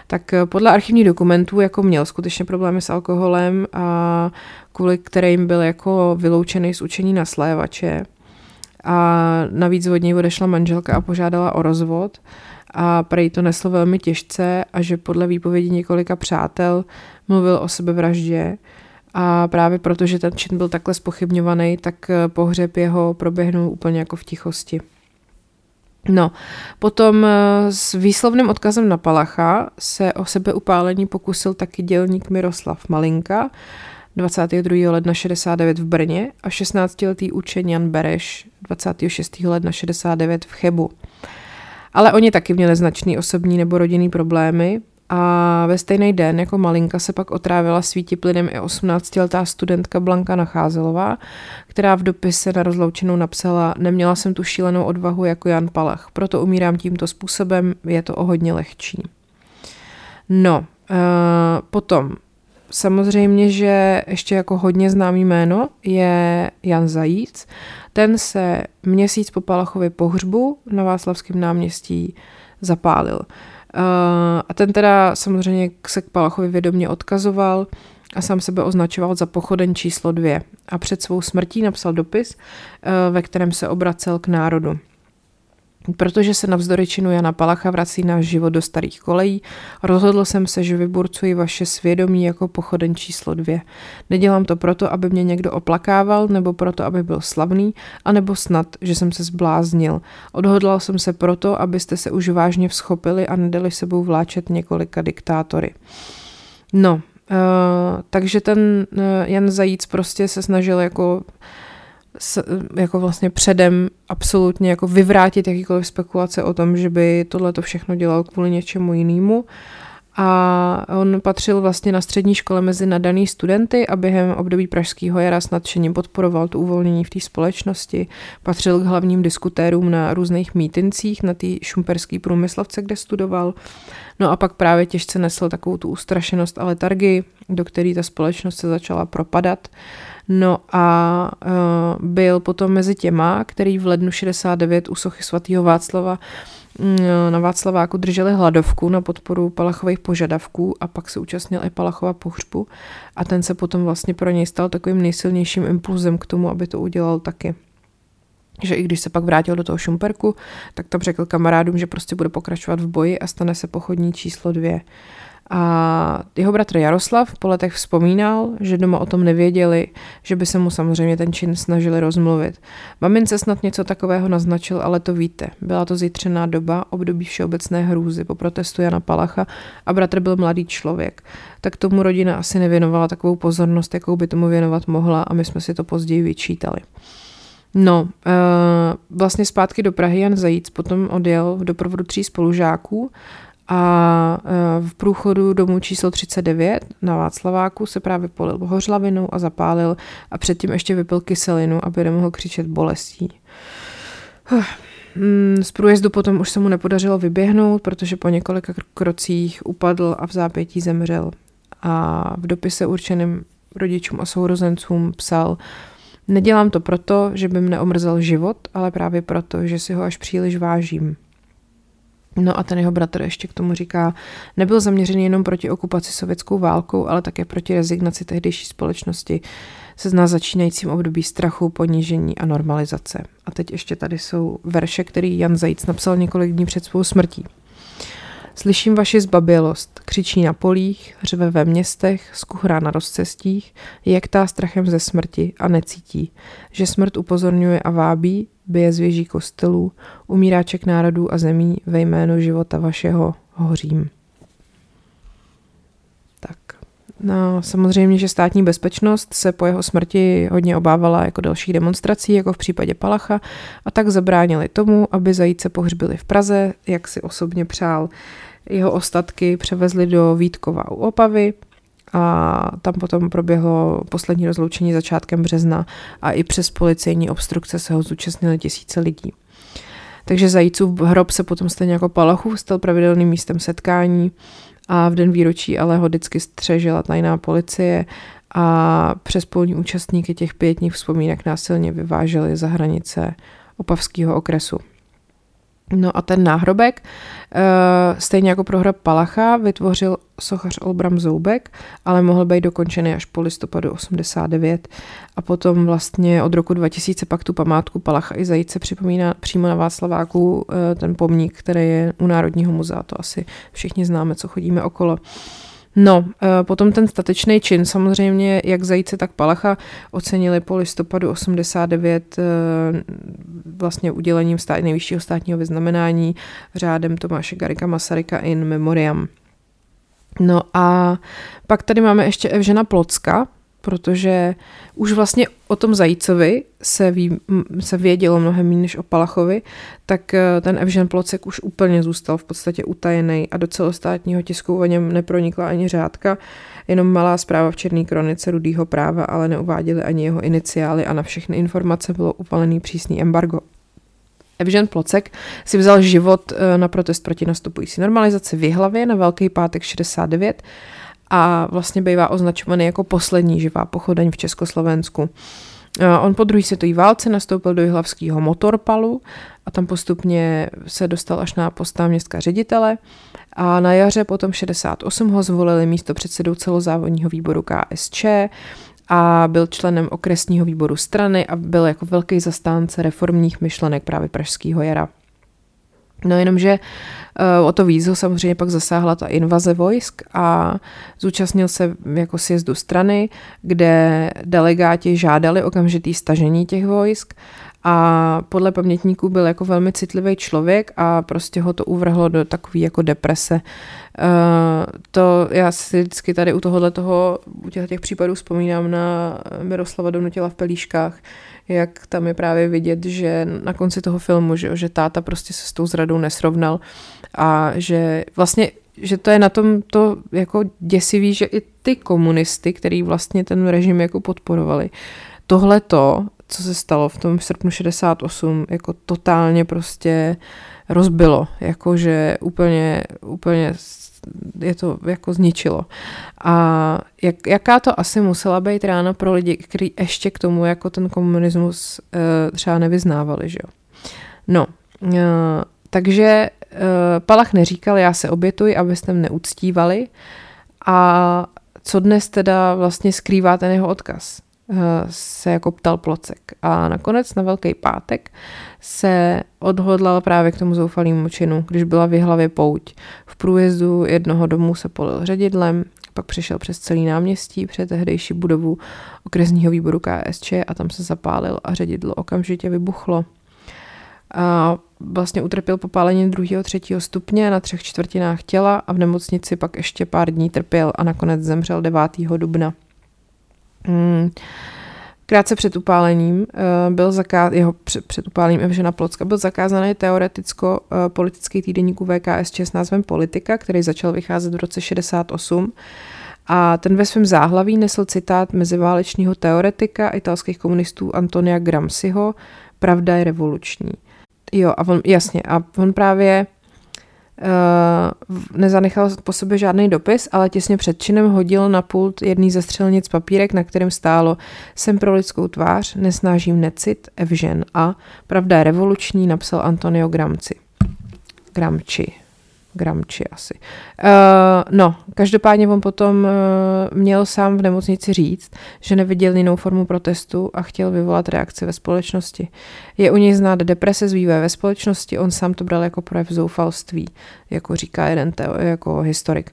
Tak eh, podle archivních dokumentů jako měl skutečně problémy s alkoholem a kvůli kterým byl jako vyloučený z učení na slévače. A navíc od něj odešla manželka a požádala o rozvod a prej to neslo velmi těžce a že podle výpovědi několika přátel mluvil o sebevraždě a právě protože ten čin byl takhle spochybňovaný, tak eh, pohřeb jeho proběhnul úplně jako v tichosti. No, potom eh, s výslovným odkazem na Palacha se o sebeupálení pokusil taky dělník Miroslav Malinka 22. ledna 69 v Brně a 16-letý učen Jan Bereš 26. ledna 69 v Chebu. Ale oni taky měli značný osobní nebo rodinný problémy a ve stejný den jako malinka se pak otrávila svítiplynem i 18-letá studentka Blanka Nacházelová, která v dopise na rozloučenou napsala Neměla jsem tu šílenou odvahu jako Jan Palach, proto umírám tímto způsobem, je to o hodně lehčí. No, uh, potom samozřejmě, že ještě jako hodně známý jméno je Jan Zajíc. Ten se měsíc po Palachově pohřbu na Václavském náměstí zapálil. Uh, a ten teda samozřejmě se k Palachovi vědomě odkazoval a sám sebe označoval za pochodeň číslo dvě. A před svou smrtí napsal dopis, uh, ve kterém se obracel k národu. Protože se navzdory činu Jana Palacha vrací náš život do starých kolejí, rozhodl jsem se, že vyburcuji vaše svědomí jako pochoden číslo dvě. Nedělám to proto, aby mě někdo oplakával, nebo proto, aby byl slavný, anebo snad, že jsem se zbláznil. Odhodlal jsem se proto, abyste se už vážně vzchopili a nedali sebou vláčet několika diktátory. No, uh, takže ten uh, Jan Zajíc prostě se snažil jako s, jako vlastně předem absolutně jako vyvrátit jakýkoliv spekulace o tom, že by tohle to všechno dělal kvůli něčemu jinému. A on patřil vlastně na střední škole mezi nadaný studenty a během období Pražského jara s nadšením podporoval to uvolnění v té společnosti. Patřil k hlavním diskutérům na různých mítincích na té šumperský průmyslovce, kde studoval. No a pak právě těžce nesl takovou tu ustrašenost a letargii, do které ta společnost se začala propadat. No a uh, byl potom mezi těma, který v lednu 69 u sochy svatého Václava uh, na Václaváku drželi hladovku na podporu Palachových požadavků a pak se účastnil i Palachova pohřbu a ten se potom vlastně pro něj stal takovým nejsilnějším impulzem k tomu, aby to udělal taky že i když se pak vrátil do toho Šumperku, tak tam řekl kamarádům, že prostě bude pokračovat v boji a stane se pochodní číslo dvě. A jeho bratr Jaroslav po letech vzpomínal, že doma o tom nevěděli, že by se mu samozřejmě ten čin snažili rozmluvit. Mamince snad něco takového naznačil, ale to víte. Byla to zítřená doba, období všeobecné hrůzy po protestu Jana Palacha a bratr byl mladý člověk. Tak tomu rodina asi nevěnovala takovou pozornost, jakou by tomu věnovat mohla a my jsme si to později vyčítali. No, uh, vlastně zpátky do Prahy Jan Zajíc potom odjel v doprovodu tří spolužáků a e, v průchodu domu číslo 39 na Václaváku se právě polil hořlavinou a zapálil a předtím ještě vypil kyselinu, aby nemohl křičet bolestí. Mm, z průjezdu potom už se mu nepodařilo vyběhnout, protože po několika krocích upadl a v zápětí zemřel. A v dopise určeným rodičům a sourozencům psal, Nedělám to proto, že by mne omrzel život, ale právě proto, že si ho až příliš vážím. No a ten jeho bratr ještě k tomu říká, nebyl zaměřený jenom proti okupaci sovětskou válkou, ale také proti rezignaci tehdejší společnosti se zná začínajícím období strachu, ponížení a normalizace. A teď ještě tady jsou verše, který Jan Zajíc napsal několik dní před svou smrtí. Slyším vaši zbabělost, křičí na polích, řve ve městech, skuchrá na rozcestích, jektá strachem ze smrti a necítí, že smrt upozorňuje a vábí, bije zvěží kostelů, umíráček národů a zemí ve jménu života vašeho. Hořím. Tak. No, samozřejmě, že státní bezpečnost se po jeho smrti hodně obávala jako dalších demonstrací, jako v případě Palacha, a tak zabránili tomu, aby zajíce pohřbili v Praze, jak si osobně přál. Jeho ostatky převezli do Vítkova u Opavy a tam potom proběhlo poslední rozloučení začátkem března a i přes policejní obstrukce se ho zúčastnili tisíce lidí. Takže Zajícův hrob se potom stejně jako Palachův stal pravidelným místem setkání a v den výročí ale ho vždycky střežila tajná policie a přes polní účastníky těch pětních vzpomínek násilně vyváželi za hranice opavského okresu. No a ten náhrobek, eh, stejně jako pro hrob Palacha, vytvořil sochař Olbram Zoubek, ale mohl být dokončený až po listopadu 89 a potom vlastně od roku 2000 pak tu památku Palacha i Zajíce připomíná přímo na Václaváku eh, ten pomník, který je u Národního muzea, to asi všichni známe, co chodíme okolo. No, eh, potom ten statečný čin, samozřejmě jak Zajíce, tak Palacha ocenili po listopadu 89 eh, vlastně udělením stát, nejvyššího státního vyznamenání řádem Tomáše Garika Masaryka in memoriam. No a pak tady máme ještě Evžena Plocka, protože už vlastně o tom Zajícovi se, ví, se vědělo mnohem méně než o Palachovi, tak eh, ten Evžen Plocek už úplně zůstal v podstatě utajený a do celostátního tisku o něm nepronikla ani řádka, jenom malá zpráva v Černé kronice rudýho práva, ale neuváděli ani jeho iniciály a na všechny informace bylo upalený přísný embargo. Evžen Plocek si vzal život eh, na protest proti nastupující normalizaci v Jihlavě na Velký pátek 69 a vlastně bývá označovaný jako poslední živá pochodeň v Československu. On po druhé světové válce nastoupil do jihlavského motorpalu a tam postupně se dostal až na post městská ředitele a na jaře potom 68 ho zvolili místo předsedou celozávodního výboru KSČ a byl členem okresního výboru strany a byl jako velký zastánce reformních myšlenek právě Pražského jara. No jenomže uh, o to víc ho samozřejmě pak zasáhla ta invaze vojsk a zúčastnil se jako sjezdu strany, kde delegáti žádali okamžitý stažení těch vojsk a podle pamětníků byl jako velmi citlivý člověk a prostě ho to uvrhlo do takové jako deprese. Uh, to já si vždycky tady u tohohle toho, u těch, těch případů vzpomínám na Miroslava Donutila v Pelíškách, jak tam je právě vidět, že na konci toho filmu, že, že táta prostě se s tou zradou nesrovnal a že vlastně že to je na tom to jako děsivý, že i ty komunisty, který vlastně ten režim jako podporovali, tohle to, co se stalo v tom srpnu 68, jako totálně prostě rozbilo, jakože úplně, úplně je to jako zničilo. A jak, jaká to asi musela být rána pro lidi, kteří ještě k tomu jako ten komunismus uh, třeba nevyznávali, že jo. No, uh, takže uh, Palach neříkal, já se obětuji, abyste mě neuctívali. A co dnes teda vlastně skrývá ten jeho odkaz? Se jako ptal Plocek. A nakonec na Velký pátek se odhodlal právě k tomu zoufalému činu, když byla v hlavě pouť. V průjezdu jednoho domu se polil ředidlem, pak přišel přes celý náměstí před tehdejší budovu okresního výboru KSČ a tam se zapálil a ředidlo okamžitě vybuchlo. A vlastně utrpěl popálení druhého, třetího stupně na třech čtvrtinách těla a v nemocnici pak ještě pár dní trpěl a nakonec zemřel 9. dubna. Hmm. Krátce před upálením uh, byl zakázán, jeho před, před upálením Evžena Plocka byl zakázaný teoreticko-politický týdeníku VKSČ s názvem Politika, který začal vycházet v roce 68 a ten ve svém záhlaví nesl citát meziválečního teoretika italských komunistů Antonia Gramsciho Pravda je revoluční. Jo, a on, jasně, a on právě nezanechal po sobě žádný dopis, ale těsně před činem hodil na pult jedný ze střelnic papírek, na kterém stálo Jsem pro lidskou tvář, nesnážím necit, Evžen a Pravda je revoluční, napsal Antonio Gramci. Gramči. Gramči asi. Uh, no, každopádně on potom uh, měl sám v nemocnici říct, že neviděl jinou formu protestu a chtěl vyvolat reakci ve společnosti. Je u něj znát deprese z vývoje ve společnosti, on sám to bral jako projev zoufalství, jako říká jeden teo, jako historik.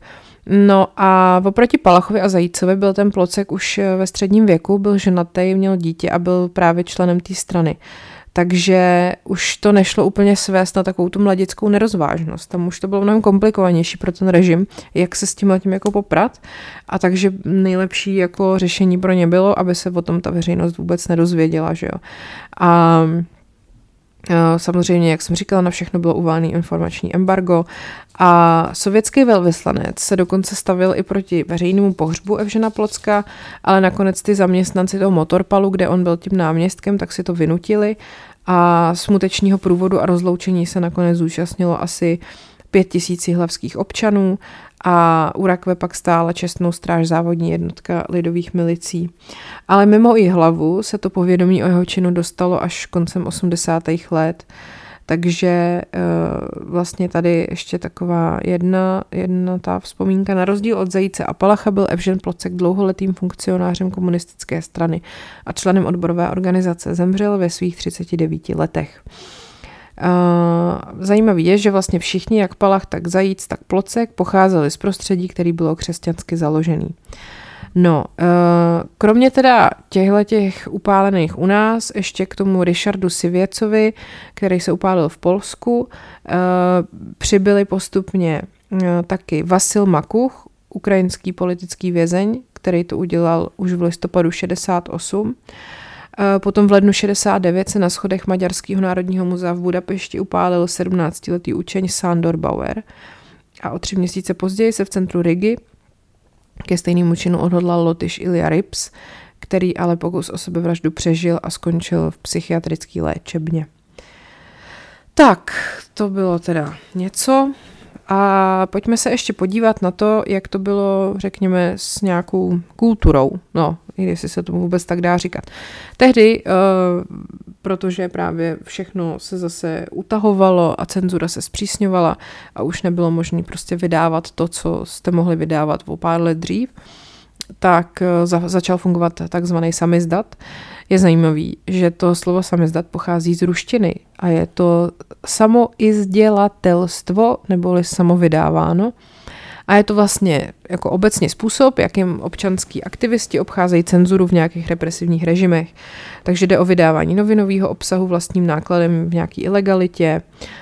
No a oproti Palachovi a Zajícovi byl ten Plocek už ve středním věku, byl ženatý, měl dítě a byl právě členem té strany. Uh, takže už to nešlo úplně svést na takovou tu mladickou nerozvážnost. Tam už to bylo mnohem komplikovanější pro ten režim, jak se s tím tím jako poprat. A takže nejlepší jako řešení pro ně bylo, aby se o tom ta veřejnost vůbec nedozvěděla, že jo. A Samozřejmě, jak jsem říkala, na všechno bylo uválený informační embargo a sovětský velvyslanec se dokonce stavil i proti veřejnému pohřbu Evžena Plocka, ale nakonec ty zaměstnanci toho motorpalu, kde on byl tím náměstkem, tak si to vynutili a smutečního průvodu a rozloučení se nakonec zúčastnilo asi pět tisíc hlavských občanů a u rakve pak stála čestnou stráž závodní jednotka lidových milicí. Ale mimo i hlavu se to povědomí o jeho činu dostalo až koncem 80. let, takže eh, vlastně tady ještě taková jedna, jedna ta vzpomínka. Na rozdíl od Zajíce a Palacha byl Evžen Plocek dlouholetým funkcionářem komunistické strany a členem odborové organizace. Zemřel ve svých 39 letech. Zajímavý je, že vlastně všichni, jak Palach, tak Zajíc, tak Plocek, pocházeli z prostředí, který bylo křesťansky založený. No, kromě teda těchto těch upálených u nás, ještě k tomu Richardu Sivěcovi, který se upálil v Polsku, přibyli postupně taky Vasil Makuch, ukrajinský politický vězeň, který to udělal už v listopadu 68, Eh, potom v lednu 69 se na schodech Maďarského národního muzea v Budapešti upálil 17-letý učeň Sándor Bauer a o tři měsíce později se v centru Rigi ke stejnému činu odhodlal Lotyš Ilja Rips, který ale pokus o sebevraždu přežil a skončil v psychiatrické léčebně. Tak, to bylo teda něco. A pojďme se ještě podívat na to, jak to bylo, řekněme, s nějakou kulturou. No, jestli se tomu vůbec tak dá říkat. Tehdy, uh, protože právě všechno se zase utahovalo a cenzura se zpřísňovala a už nebylo možné prostě vydávat to, co jste mohli vydávat o pár let dřív, tak uh, za, začal fungovat takzvaný samizdat. Je zajímavý, že to slovo samizdat pochází z ruštiny a je to samoizdělatelstvo neboli samovydáváno. A je to vlastně jako obecně způsob, jakým občanský aktivisti obcházejí cenzuru v nějakých represivních režimech. Takže jde o vydávání novinového obsahu vlastním nákladem v nějaké ilegalitě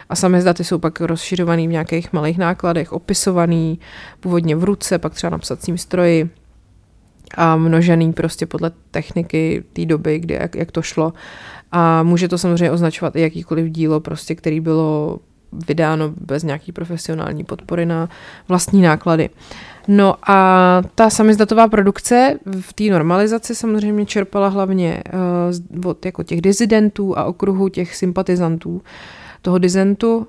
a samé zdaty jsou pak rozšiřovaný v nějakých malých nákladech, opisovaný původně v ruce, pak třeba na psacím stroji a množený prostě podle techniky té doby, kdy jak, jak to šlo. A může to samozřejmě označovat i jakýkoliv dílo, prostě, který bylo vydáno bez nějaký profesionální podpory na vlastní náklady. No a ta samizdatová produkce v té normalizaci samozřejmě čerpala hlavně uh, od jako těch dizidentů a okruhu těch sympatizantů toho dizentu uh,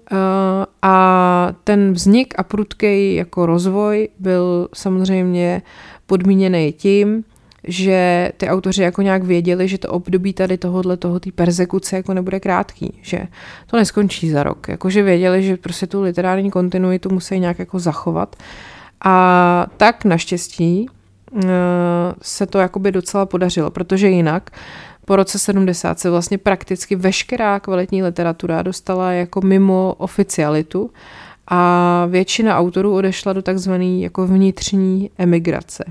a ten vznik a prudký jako rozvoj byl samozřejmě podmíněný tím, že ty autoři jako nějak věděli, že to období tady tohohle, toho, té persekuce jako nebude krátký, že to neskončí za rok, jakože věděli, že prostě tu literární kontinuitu musí nějak jako zachovat a tak naštěstí uh, se to jakoby docela podařilo, protože jinak po roce 70 se vlastně prakticky veškerá kvalitní literatura dostala jako mimo oficialitu a většina autorů odešla do takzvané jako vnitřní emigrace.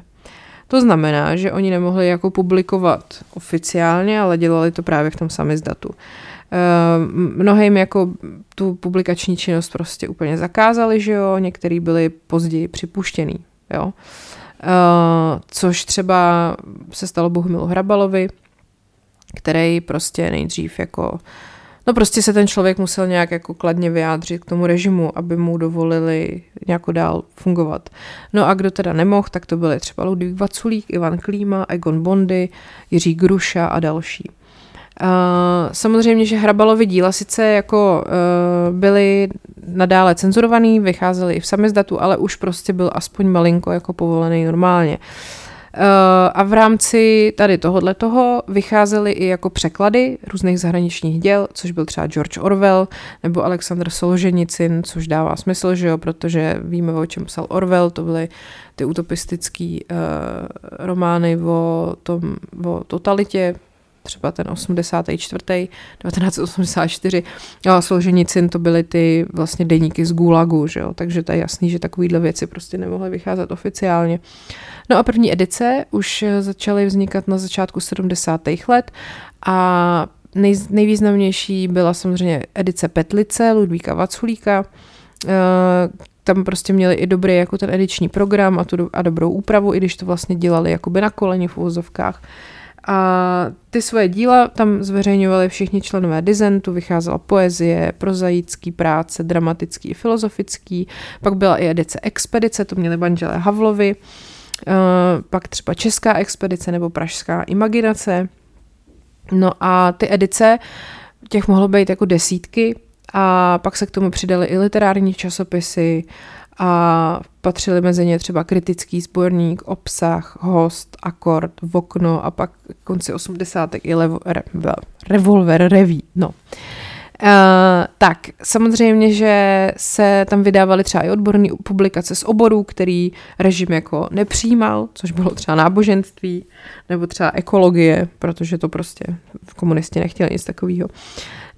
To znamená, že oni nemohli jako publikovat oficiálně, ale dělali to právě v tom samizdatu. Mnohým jako tu publikační činnost prostě úplně zakázali, že jo, některý byli později připuštěný, jo. Což třeba se stalo Bohumilu Hrabalovi, který prostě nejdřív jako No prostě se ten člověk musel nějak jako kladně vyjádřit k tomu režimu, aby mu dovolili nějak dál fungovat. No a kdo teda nemohl, tak to byly třeba Ludvík Vaculík, Ivan Klíma, Egon Bondy, Jiří Gruša a další. Uh, samozřejmě, že Hrabalovi díla sice jako uh, byly nadále cenzurovaný, vycházely i v samizdatu, ale už prostě byl aspoň malinko jako povolený normálně. Uh, a v rámci tady tohohle toho vycházely i jako překlady různých zahraničních děl, což byl třeba George Orwell nebo Alexander Solženicin, což dává smysl, že jo, protože víme, o čem psal Orwell, to byly ty utopistické uh, romány o, tom, o totalitě, třeba ten 84. 1984 a Solženicin to byly ty vlastně deníky z Gulagu, že jo? takže to je jasný, že takovýhle věci prostě nemohly vycházet oficiálně. No a první edice už začaly vznikat na začátku 70. let a nej, nejvýznamnější byla samozřejmě edice Petlice Ludvíka Vaculíka, eh, tam prostě měli i dobrý jako ten ediční program a, tu, a dobrou úpravu, i když to vlastně dělali jakoby na koleni v úvozovkách. A ty svoje díla tam zveřejňovali všichni členové dizentu, vycházela poezie, prozaický práce, dramatický i filozofický, pak byla i edice Expedice, to měli manželé Havlovi, uh, pak třeba Česká expedice nebo Pražská imaginace. No a ty edice, těch mohlo být jako desítky a pak se k tomu přidali i literární časopisy a patřili mezi ně třeba kritický sborník, obsah, host, akord, vokno a pak konci 80. i levo, re, revolver, reví. No. Uh, tak, samozřejmě, že se tam vydávaly třeba i odborné publikace z oborů, který režim jako nepřijímal, což bylo třeba náboženství, nebo třeba ekologie, protože to prostě komunisti nechtěli nic takového.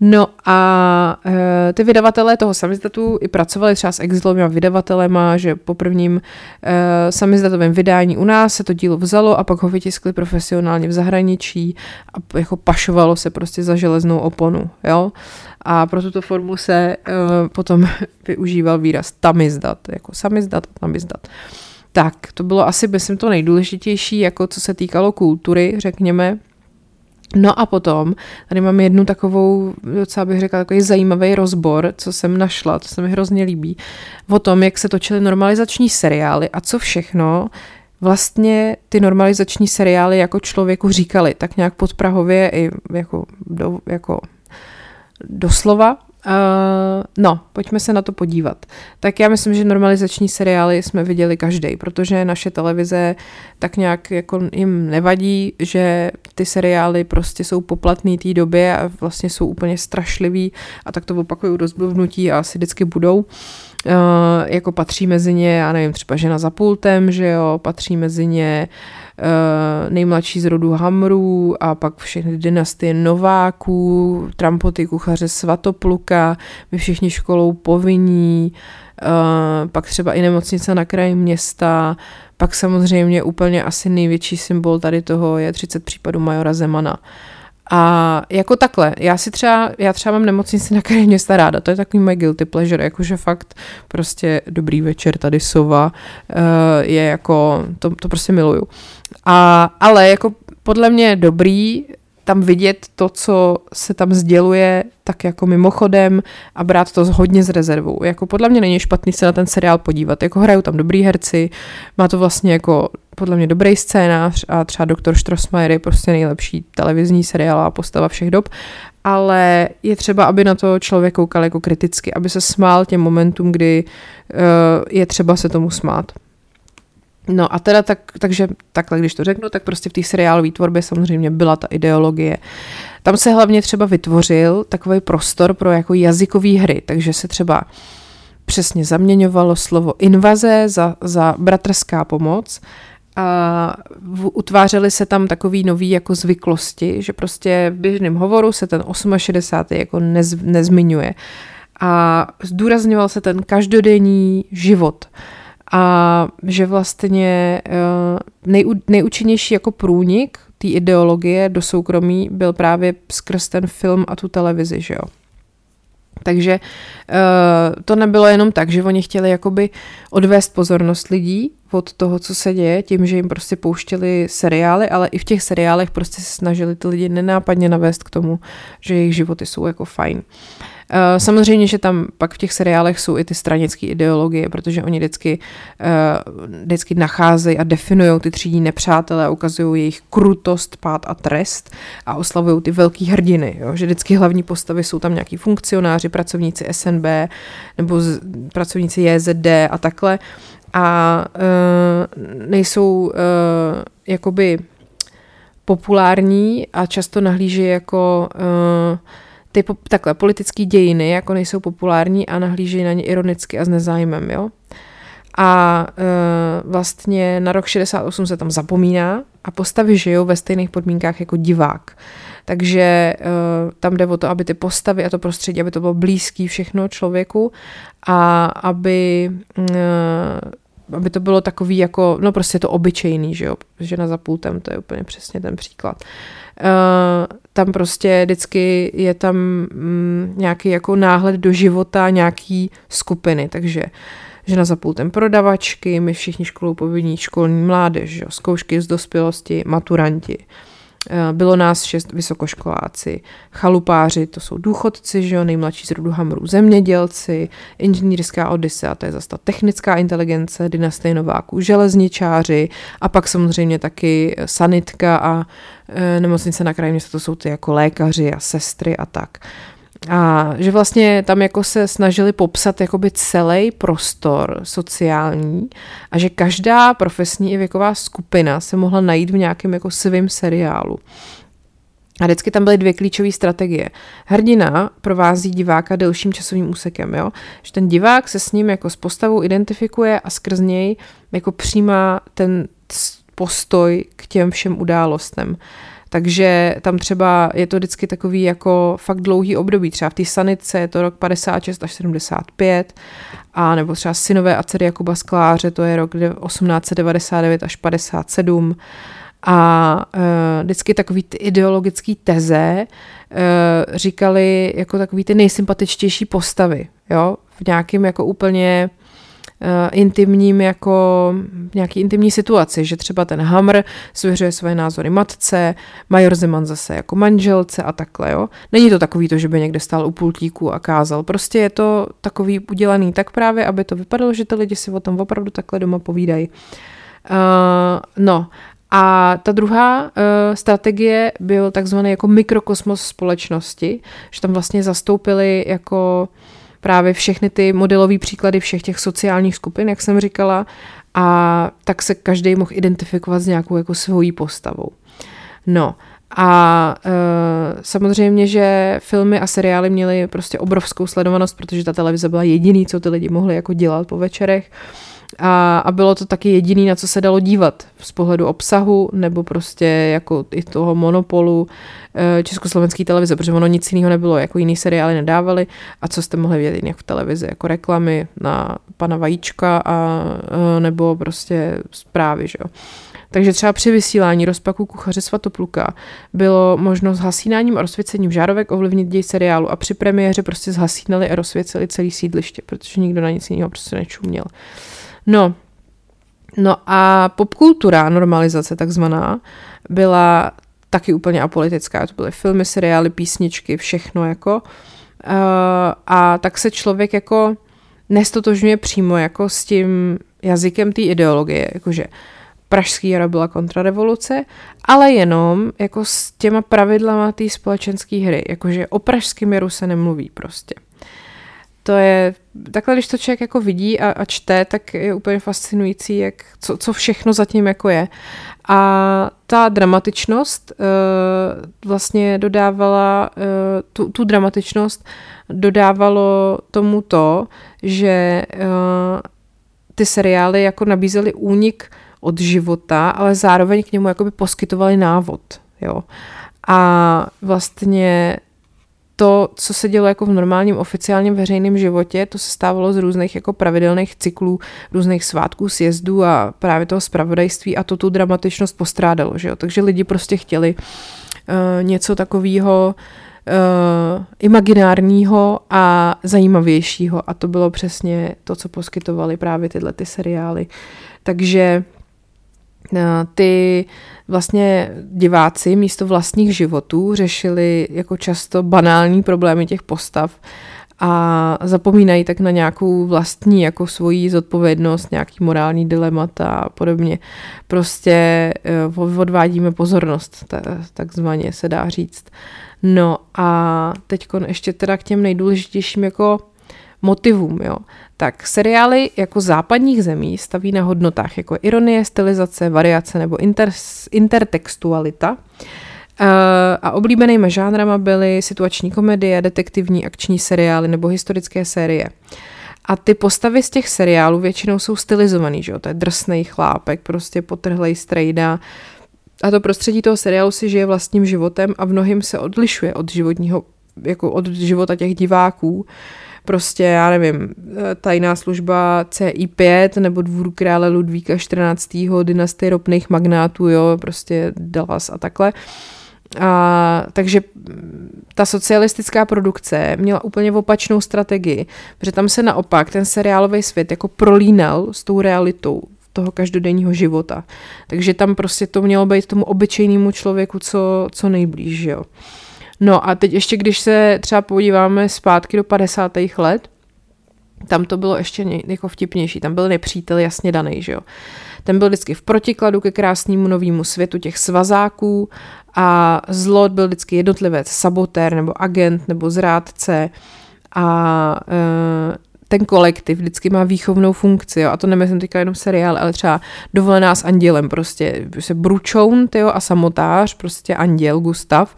No a e, ty vydavatelé toho samizdatu i pracovali třeba s exilovými vydavatelema, že po prvním e, samizdatovém vydání u nás se to dílo vzalo a pak ho vytiskli profesionálně v zahraničí a jako pašovalo se prostě za železnou oponu, jo. A pro tuto formu se e, potom využíval výraz tamizdat, jako samizdat a tamizdat. Tak, to bylo asi, myslím, to nejdůležitější, jako co se týkalo kultury, řekněme, No a potom, tady mám jednu takovou, docela bych řekla, takový zajímavý rozbor, co jsem našla, to se mi hrozně líbí, o tom, jak se točily normalizační seriály a co všechno vlastně ty normalizační seriály jako člověku říkali, tak nějak podprahově i jako, do, jako doslova. Uh, no, pojďme se na to podívat. Tak já myslím, že normalizační seriály jsme viděli každý, protože naše televize tak nějak jako jim nevadí, že ty seriály prostě jsou poplatný té době a vlastně jsou úplně strašlivý a tak to opakují dost hnutí a asi vždycky budou. Uh, jako patří mezi ně, já nevím, třeba žena za pultem, že jo, patří mezi ně uh, Eh, nejmladší z rodu Hamrů a pak všechny dynastie Nováků, Trampoty, kuchaře Svatopluka, my všichni školou povinní, eh, pak třeba i nemocnice na kraji města, pak samozřejmě úplně asi největší symbol tady toho je 30 případů Majora Zemana. A jako takhle, já si třeba, já třeba mám nemocnici na kraji města ráda, to je takový můj guilty pleasure, jakože fakt prostě dobrý večer, tady sova, uh, je jako, to, to prostě miluju. A, ale jako podle mě dobrý tam vidět to, co se tam sděluje, tak jako mimochodem a brát to hodně z rezervou. Jako podle mě není špatný se na ten seriál podívat. Jako hrajou tam dobrý herci, má to vlastně jako podle mě dobrý scénář a třeba Doktor Strossmayer je prostě nejlepší televizní seriál a postava všech dob, ale je třeba, aby na to člověk koukal jako kriticky, aby se smál těm momentům, kdy uh, je třeba se tomu smát. No a teda tak, takže takhle, když to řeknu, tak prostě v té seriálové tvorbě samozřejmě byla ta ideologie. Tam se hlavně třeba vytvořil takový prostor pro jako jazykové hry, takže se třeba přesně zaměňovalo slovo invaze za, za bratrská pomoc a utvářely se tam takový nový jako zvyklosti, že prostě v běžném hovoru se ten 68. jako nez, nezmiňuje. A zdůrazňoval se ten každodenní život a že vlastně eh, nej, nejúčinnější jako průnik té ideologie do soukromí byl právě skrz ten film a tu televizi, že jo. Takže uh, to nebylo jenom tak, že oni chtěli jakoby odvést pozornost lidí od toho, co se děje, tím, že jim prostě pouštěli seriály, ale i v těch seriálech prostě se snažili ty lidi nenápadně navést k tomu, že jejich životy jsou jako fajn. Uh, Eh, samozřejmě, že tam pak v těch seriálech jsou i ty stranické ideologie, protože oni vždycky, uh, vždycky nacházejí a definují ty třídní nepřátelé, ukazují jejich krutost, pád a trest a oslavují ty velký hrdiny. Jo? Že vždycky hlavní postavy jsou tam nějaký funkcionáři, pracovníci SNB nebo z, pracovníci JZD a takhle. A uh, nejsou uh, jakoby populární a často nahlíží jako uh, ty po, takhle politické dějiny jako nejsou populární a nahlížejí na ně ironicky a s nezájmem, jo. A e, vlastně na rok 68 se tam zapomíná a postavy žijou ve stejných podmínkách jako divák. Takže e, tam jde o to, aby ty postavy a to prostředí, aby to bylo blízký všechno člověku a aby e, aby to bylo takový jako, no prostě to obyčejný, že jo, žena za pultem, to je úplně přesně ten příklad. Uh, tam prostě vždycky je tam mm, nějaký jako náhled do života nějaký skupiny, takže žena za pultem prodavačky, my všichni školou povinní školní mládež, jo, zkoušky z dospělosti, maturanti. Eh, bylo nás šest vysokoškoláci, chalupáři, to jsou důchodci, že jo, nejmladší z rodu Hamrů, zemědělci, inženýrská Odisea, to je zase ta technická inteligence, dynastie Nováků, železničáři a pak samozřejmě taky sanitka a e, nemocnice na kraji města, to jsou ty jako lékaři a sestry a tak. A že vlastně tam jako se snažili popsat jakoby celý prostor sociální a že každá profesní i věková skupina se mohla najít v nějakém jako svým seriálu. A vždycky tam byly dvě klíčové strategie. Hrdina provází diváka delším časovým úsekem, jo? že ten divák se s ním jako s postavou identifikuje a skrz něj jako přijímá ten postoj k těm všem událostem. Takže tam třeba je to vždycky takový jako fakt dlouhý období. Třeba v té sanice je to rok 56 až 75, a nebo třeba synové a dcery Jakuba Skláře, to je rok 1899 až 57. A uh, vždycky takový ty ideologický teze uh, říkali jako takový ty nejsympatičtější postavy, jo, v nějakým jako úplně Eh, intimním jako nějaký intimní situaci, že třeba ten Hamr svěřuje své názory matce, Major Zeman zase jako manželce a takhle, jo. Není to takový to, že by někde stál u pultíku a kázal. Prostě je to takový udělaný tak právě, aby to vypadalo, že ty lidi si o tom opravdu takhle doma povídají. Uh, no, a ta druhá uh, strategie byl takzvaný jako mikrokosmos společnosti, že tam vlastně zastoupili jako uh, právě všechny ty modelové příklady všech těch sociálních skupin, jak jsem říkala, a tak se každý mohl identifikovat s nějakou jako svojí postavou. No, a e, samozřejmě, že filmy a seriály měly prostě obrovskou sledovanost, protože ta televize byla jediný, co ty lidi mohli jako dělat po večerech. A, a bylo to taky jediný, na co se dalo dívat z pohledu obsahu nebo prostě jako i toho monopolu e, československé televize, protože ono nic jiného nebylo, jako jiný seriály nedávali a co jste mohli vidět jinak v televizi, jako reklamy na pana Vajíčka a e, nebo prostě zprávy, že jo. Takže třeba při vysílání rozpaku kuchaře Svatopluka bylo možno s hasínáním a rozsvěcením žárovek ovlivnit děj seriálu a při premiéře prostě zhasínali a rozsvěceli celý sídliště, protože nikdo na nic jiného prostě nečuměl. No, no a popkultura, normalizace takzvaná, byla taky úplně apolitická. To byly filmy, seriály, písničky, všechno jako. Uh, a tak se člověk jako nestotožňuje přímo jako s tím jazykem té ideologie, jakože pražský jaro byla kontrarevoluce, ale jenom jako s těma pravidlama té společenské hry, jakože o pražském jaru se nemluví prostě to je, takhle když to člověk jako vidí a, a čte, tak je úplně fascinující, jak, co, co všechno zatím jako je. A ta dramatičnost uh, vlastně dodávala, uh, tu, tu dramatičnost dodávalo tomu to, že uh, ty seriály jako nabízely únik od života, ale zároveň k němu jakoby poskytovali návod, jo. A vlastně to, co se dělo jako v normálním oficiálním veřejném životě, to se stávalo z různých jako pravidelných cyklů, různých svátků, sjezdů a právě toho spravodajství a to tu dramatičnost postrádalo, že jo? Takže lidi prostě chtěli uh, něco takového uh, imaginárního a zajímavějšího a to bylo přesně to, co poskytovali právě tyhle ty seriály. Takže ty vlastně diváci místo vlastních životů řešili jako často banální problémy těch postav a zapomínají tak na nějakou vlastní jako svoji zodpovědnost, nějaký morální dilemata a podobně. Prostě eh, odvádíme pozornost, takzvaně se dá říct. No a teď ještě teda k těm nejdůležitějším jako motivům, jo. Tak seriály jako západních zemí staví na hodnotách jako ironie, stylizace, variace nebo inter, intertextualita. Uh, a oblíbenými žánrama byly situační komedie, detektivní akční seriály nebo historické série. A ty postavy z těch seriálů většinou jsou stylizovaný, že jo? To je drsný chlápek, prostě potrhlej strejda. A to prostředí toho seriálu si žije vlastním životem a v mnohým se odlišuje od životního, jako od života těch diváků. Uh, prostě, já nevím, eh, tajná služba CI5 nebo dvůr krále Ludvíka 14. dynastie ropných magnátů, jo, prostě Dallas a takhle. A, takže ta socialistická produkce měla úplně opačnou strategii, protože tam se naopak ten seriálový svět jako prolínal s tou realitou toho každodenního života. Takže tam prostě to mělo být tomu obyčejnému člověku co, co nejblíž, jo. No a teď ještě, když se třeba podíváme zpátky do 50. let, tam to bylo ještě jako vtipnější, tam byl nepřítel jasně daný, že jo. Ten byl vždycky v protikladu ke krásnému novému světu těch svazáků a zlot byl vždycky jednotlivec, sabotér nebo agent nebo zrádce a e, ten kolektiv vždycky má výchovnou funkci, jo, a to nemyslím teďka jenom seriál, ale třeba dovolená s andělem, prostě se bručoun, tyjo, a samotář, prostě anděl Gustav,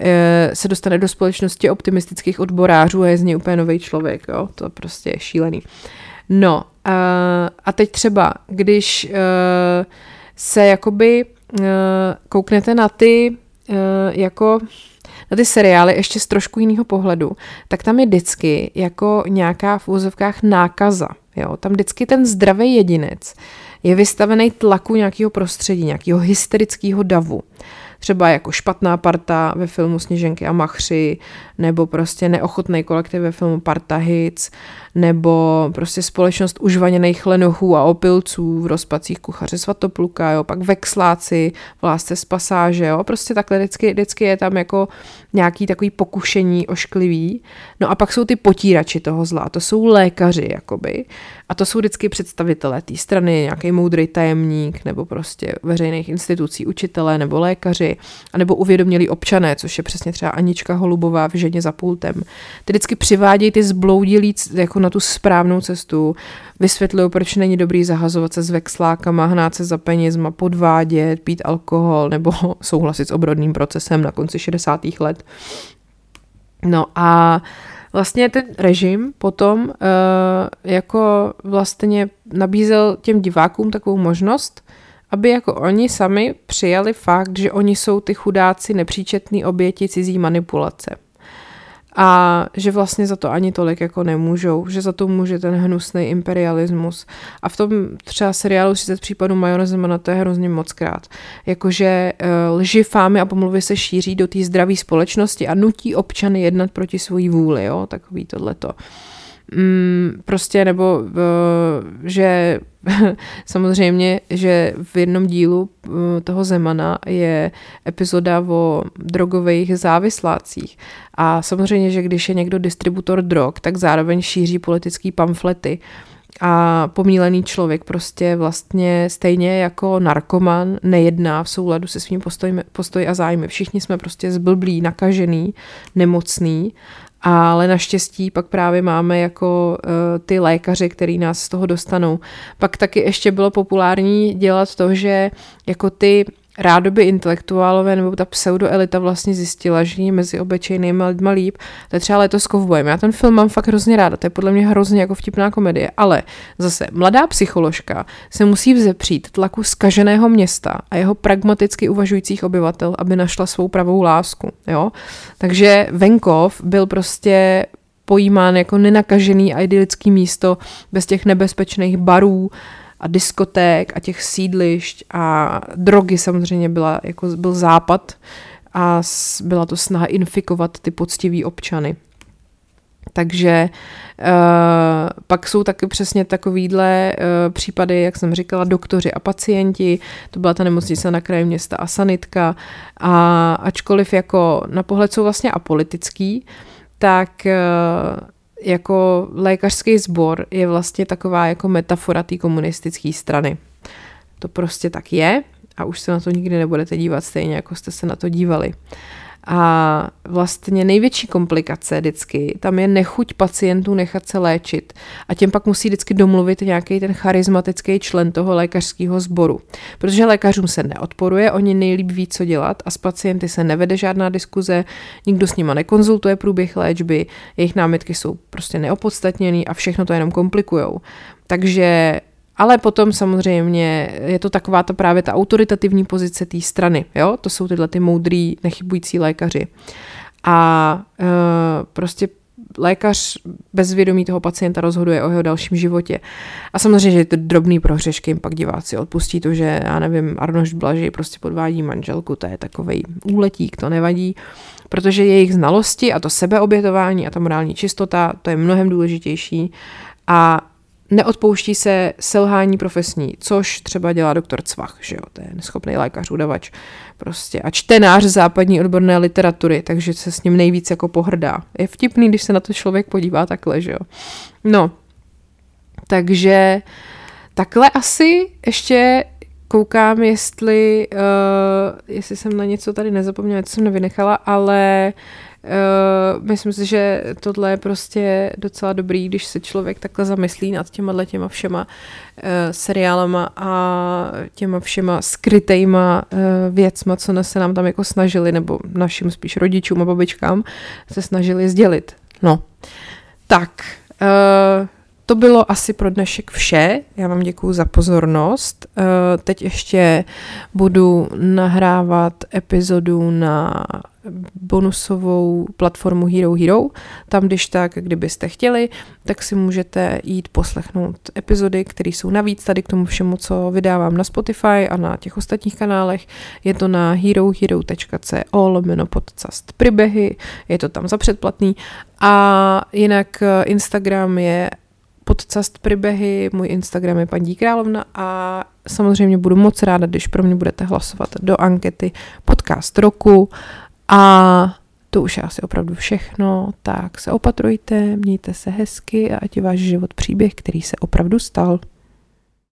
e, se dostane do společnosti optimistických odborářů a je z něj úplně nový člověk, jo, to prostě je šílený. No, a, a teď třeba, když e, se jakoby e, kouknete na ty e, jako na ty seriály ještě z trošku jiného pohledu, tak tam je vždycky jako nějaká v úzovkách nákaza. Jo? Tam vždycky ten zdravý jedinec je vystavený tlaku nějakého prostředí, nějakého hysterického davu třeba jako špatná parta ve filmu Sněženky a Machři, nebo prostě neochotný kolektiv ve filmu Parta Hits, nebo prostě společnost užvaněných lenochů a opilců v rozpacích kuchaře Svatopluka, jo, pak vexláci v lásce z pasáže, jo, prostě takhle vždycky, vždycky je tam jako nějaký takový pokušení ošklivý. No a pak jsou ty potírači toho zla, to jsou lékaři, jakoby, a to jsou vždycky představitelé té strany, nějaký moudrý tajemník, nebo prostě veřejných institucí, učitelé nebo lékaři, anebo uvědomělí občané, což je přesně třeba Anička Holubová v ženě za pultem. Ty vždycky přivádějí ty zbloudilí jako na tu správnou cestu, vysvětlují, proč není dobrý zahazovat se s vexlákama, hnát se za penězma, podvádět, pít alkohol nebo souhlasit s obrodným procesem na konci 60. let. No a vlastně ten režim potom uh, jako vlastně nabízel těm divákům takovou možnost, aby jako oni sami přijali fakt, že oni jsou ty chudáci nepříčetný oběti cizí manipulace a že vlastně za to ani tolik jako nemůžou, že za to může ten hnusný imperialismus. A v tom třeba seriálu 30 případů Majora Zemana to je hrozně moc krát. Jakože uh, lži, fámy a pomluvy se šíří do té zdravé společnosti a nutí občany jednat proti svojí vůli, jo, takový tohleto. Mm, prostě nebo uh, že samozřejmě, že v jednom dílu uh, toho Zemana je epizoda o drogových závislácích. A samozřejmě, že když je někdo distributor drog, tak zároveň šíří politický pamflety. A pomílený člověk prostě vlastně stejně jako narkoman nejedná v souladu se svým postojem, postoj a zájmy. Všichni jsme prostě zblblí, nakažený, nemocný ale naštěstí pak právě máme jako uh, ty lékaři, který nás z toho dostanou. Pak taky ještě bylo populární dělat to, že jako ty rádoby intelektuálové nebo ta pseudoelita vlastně zjistila, že je mezi obyčejnými lidmi líp. To je třeba letos s kovbojem. Já ten film mám fakt hrozně ráda, to je podle mě hrozně jako vtipná komedie, ale zase mladá psycholožka se musí vzepřít tlaku skaženého města a jeho pragmaticky uvažujících obyvatel, aby našla svou pravou lásku. Jo? Takže venkov byl prostě pojímán jako nenakažený a idylický místo bez těch nebezpečných barů, a diskoték a těch sídlišť a drogy samozřejmě byla, jako byl západ a byla to snaha infikovat ty poctiví občany. Takže uh, pak jsou taky přesně takovýhle uh, případy, jak jsem říkala, doktoři a pacienti, to byla ta nemocnice na kraji města a sanitka a ačkoliv jako na pohled jsou vlastně apolitický, tak uh, jako lékařský sbor je vlastně taková jako metafora té komunistické strany. To prostě tak je a už se na to nikdy nebudete dívat stejně, jako jste se na to dívali. A vlastně největší komplikace vždycky, tam je nechuť pacientů nechat se léčit. A těm pak musí vždycky domluvit nějaký ten charismatický člen toho lékařského sboru. Protože lékařům se neodporuje, oni nejlíp ví, co dělat a s pacienty se nevede žádná diskuze, nikdo s nima nekonzultuje průběh léčby, jejich námitky jsou prostě neopodstatněný a všechno to jenom komplikujou. Takže ale potom samozřejmě je to taková ta právě ta autoritativní pozice té strany. Jo? To jsou tyhle ty moudrý, nechybující lékaři. A e, prostě lékař bez vědomí toho pacienta rozhoduje o jeho dalším životě. A samozřejmě, že to drobný prohřešky, jim pak diváci odpustí to, že já nevím, Arnoš Blaží prostě podvádí manželku, to je takový úletík, to nevadí, protože jejich znalosti a to sebeobětování a ta morální čistota, to je mnohem důležitější a neodpouští se selhání profesní, což třeba dělá doktor Cvach, že jo, to je neschopný lékař, udavač, prostě a čtenář západní odborné literatury, takže se s ním nejvíc jako pohrdá. Je vtipný, když se na to člověk podívá takhle, že jo. No, takže takhle asi ještě koukám, jestli, uh, jestli jsem na něco tady nezapomněla, co jsem nevynechala, ale Uh, myslím si, že tohle je prostě docela dobrý, když se člověk takhle zamyslí nad těma těma všema uh, seriálama a těma všema skrytejma uh, věcma, co se nám tam jako snažili, nebo našim spíš rodičům a babičkám se snažili sdělit. No, tak, uh, to bylo asi pro dnešek vše. Já vám děkuji za pozornost. Teď ještě budu nahrávat epizodu na bonusovou platformu Hero Hero. Tam, když tak, kdybyste chtěli, tak si můžete jít poslechnout epizody, které jsou navíc tady k tomu všemu, co vydávám na Spotify a na těch ostatních kanálech. Je to na herohero.co lomeno podcast příběhy, je to tam za předplatný. A jinak Instagram je podcast příběhy, můj Instagram je paní Královna a samozřejmě budu moc ráda, když pro mě budete hlasovat do ankety podcast roku a to už je asi opravdu všechno, tak se opatrujte, mějte se hezky a ať je váš život příběh, který se opravdu stal.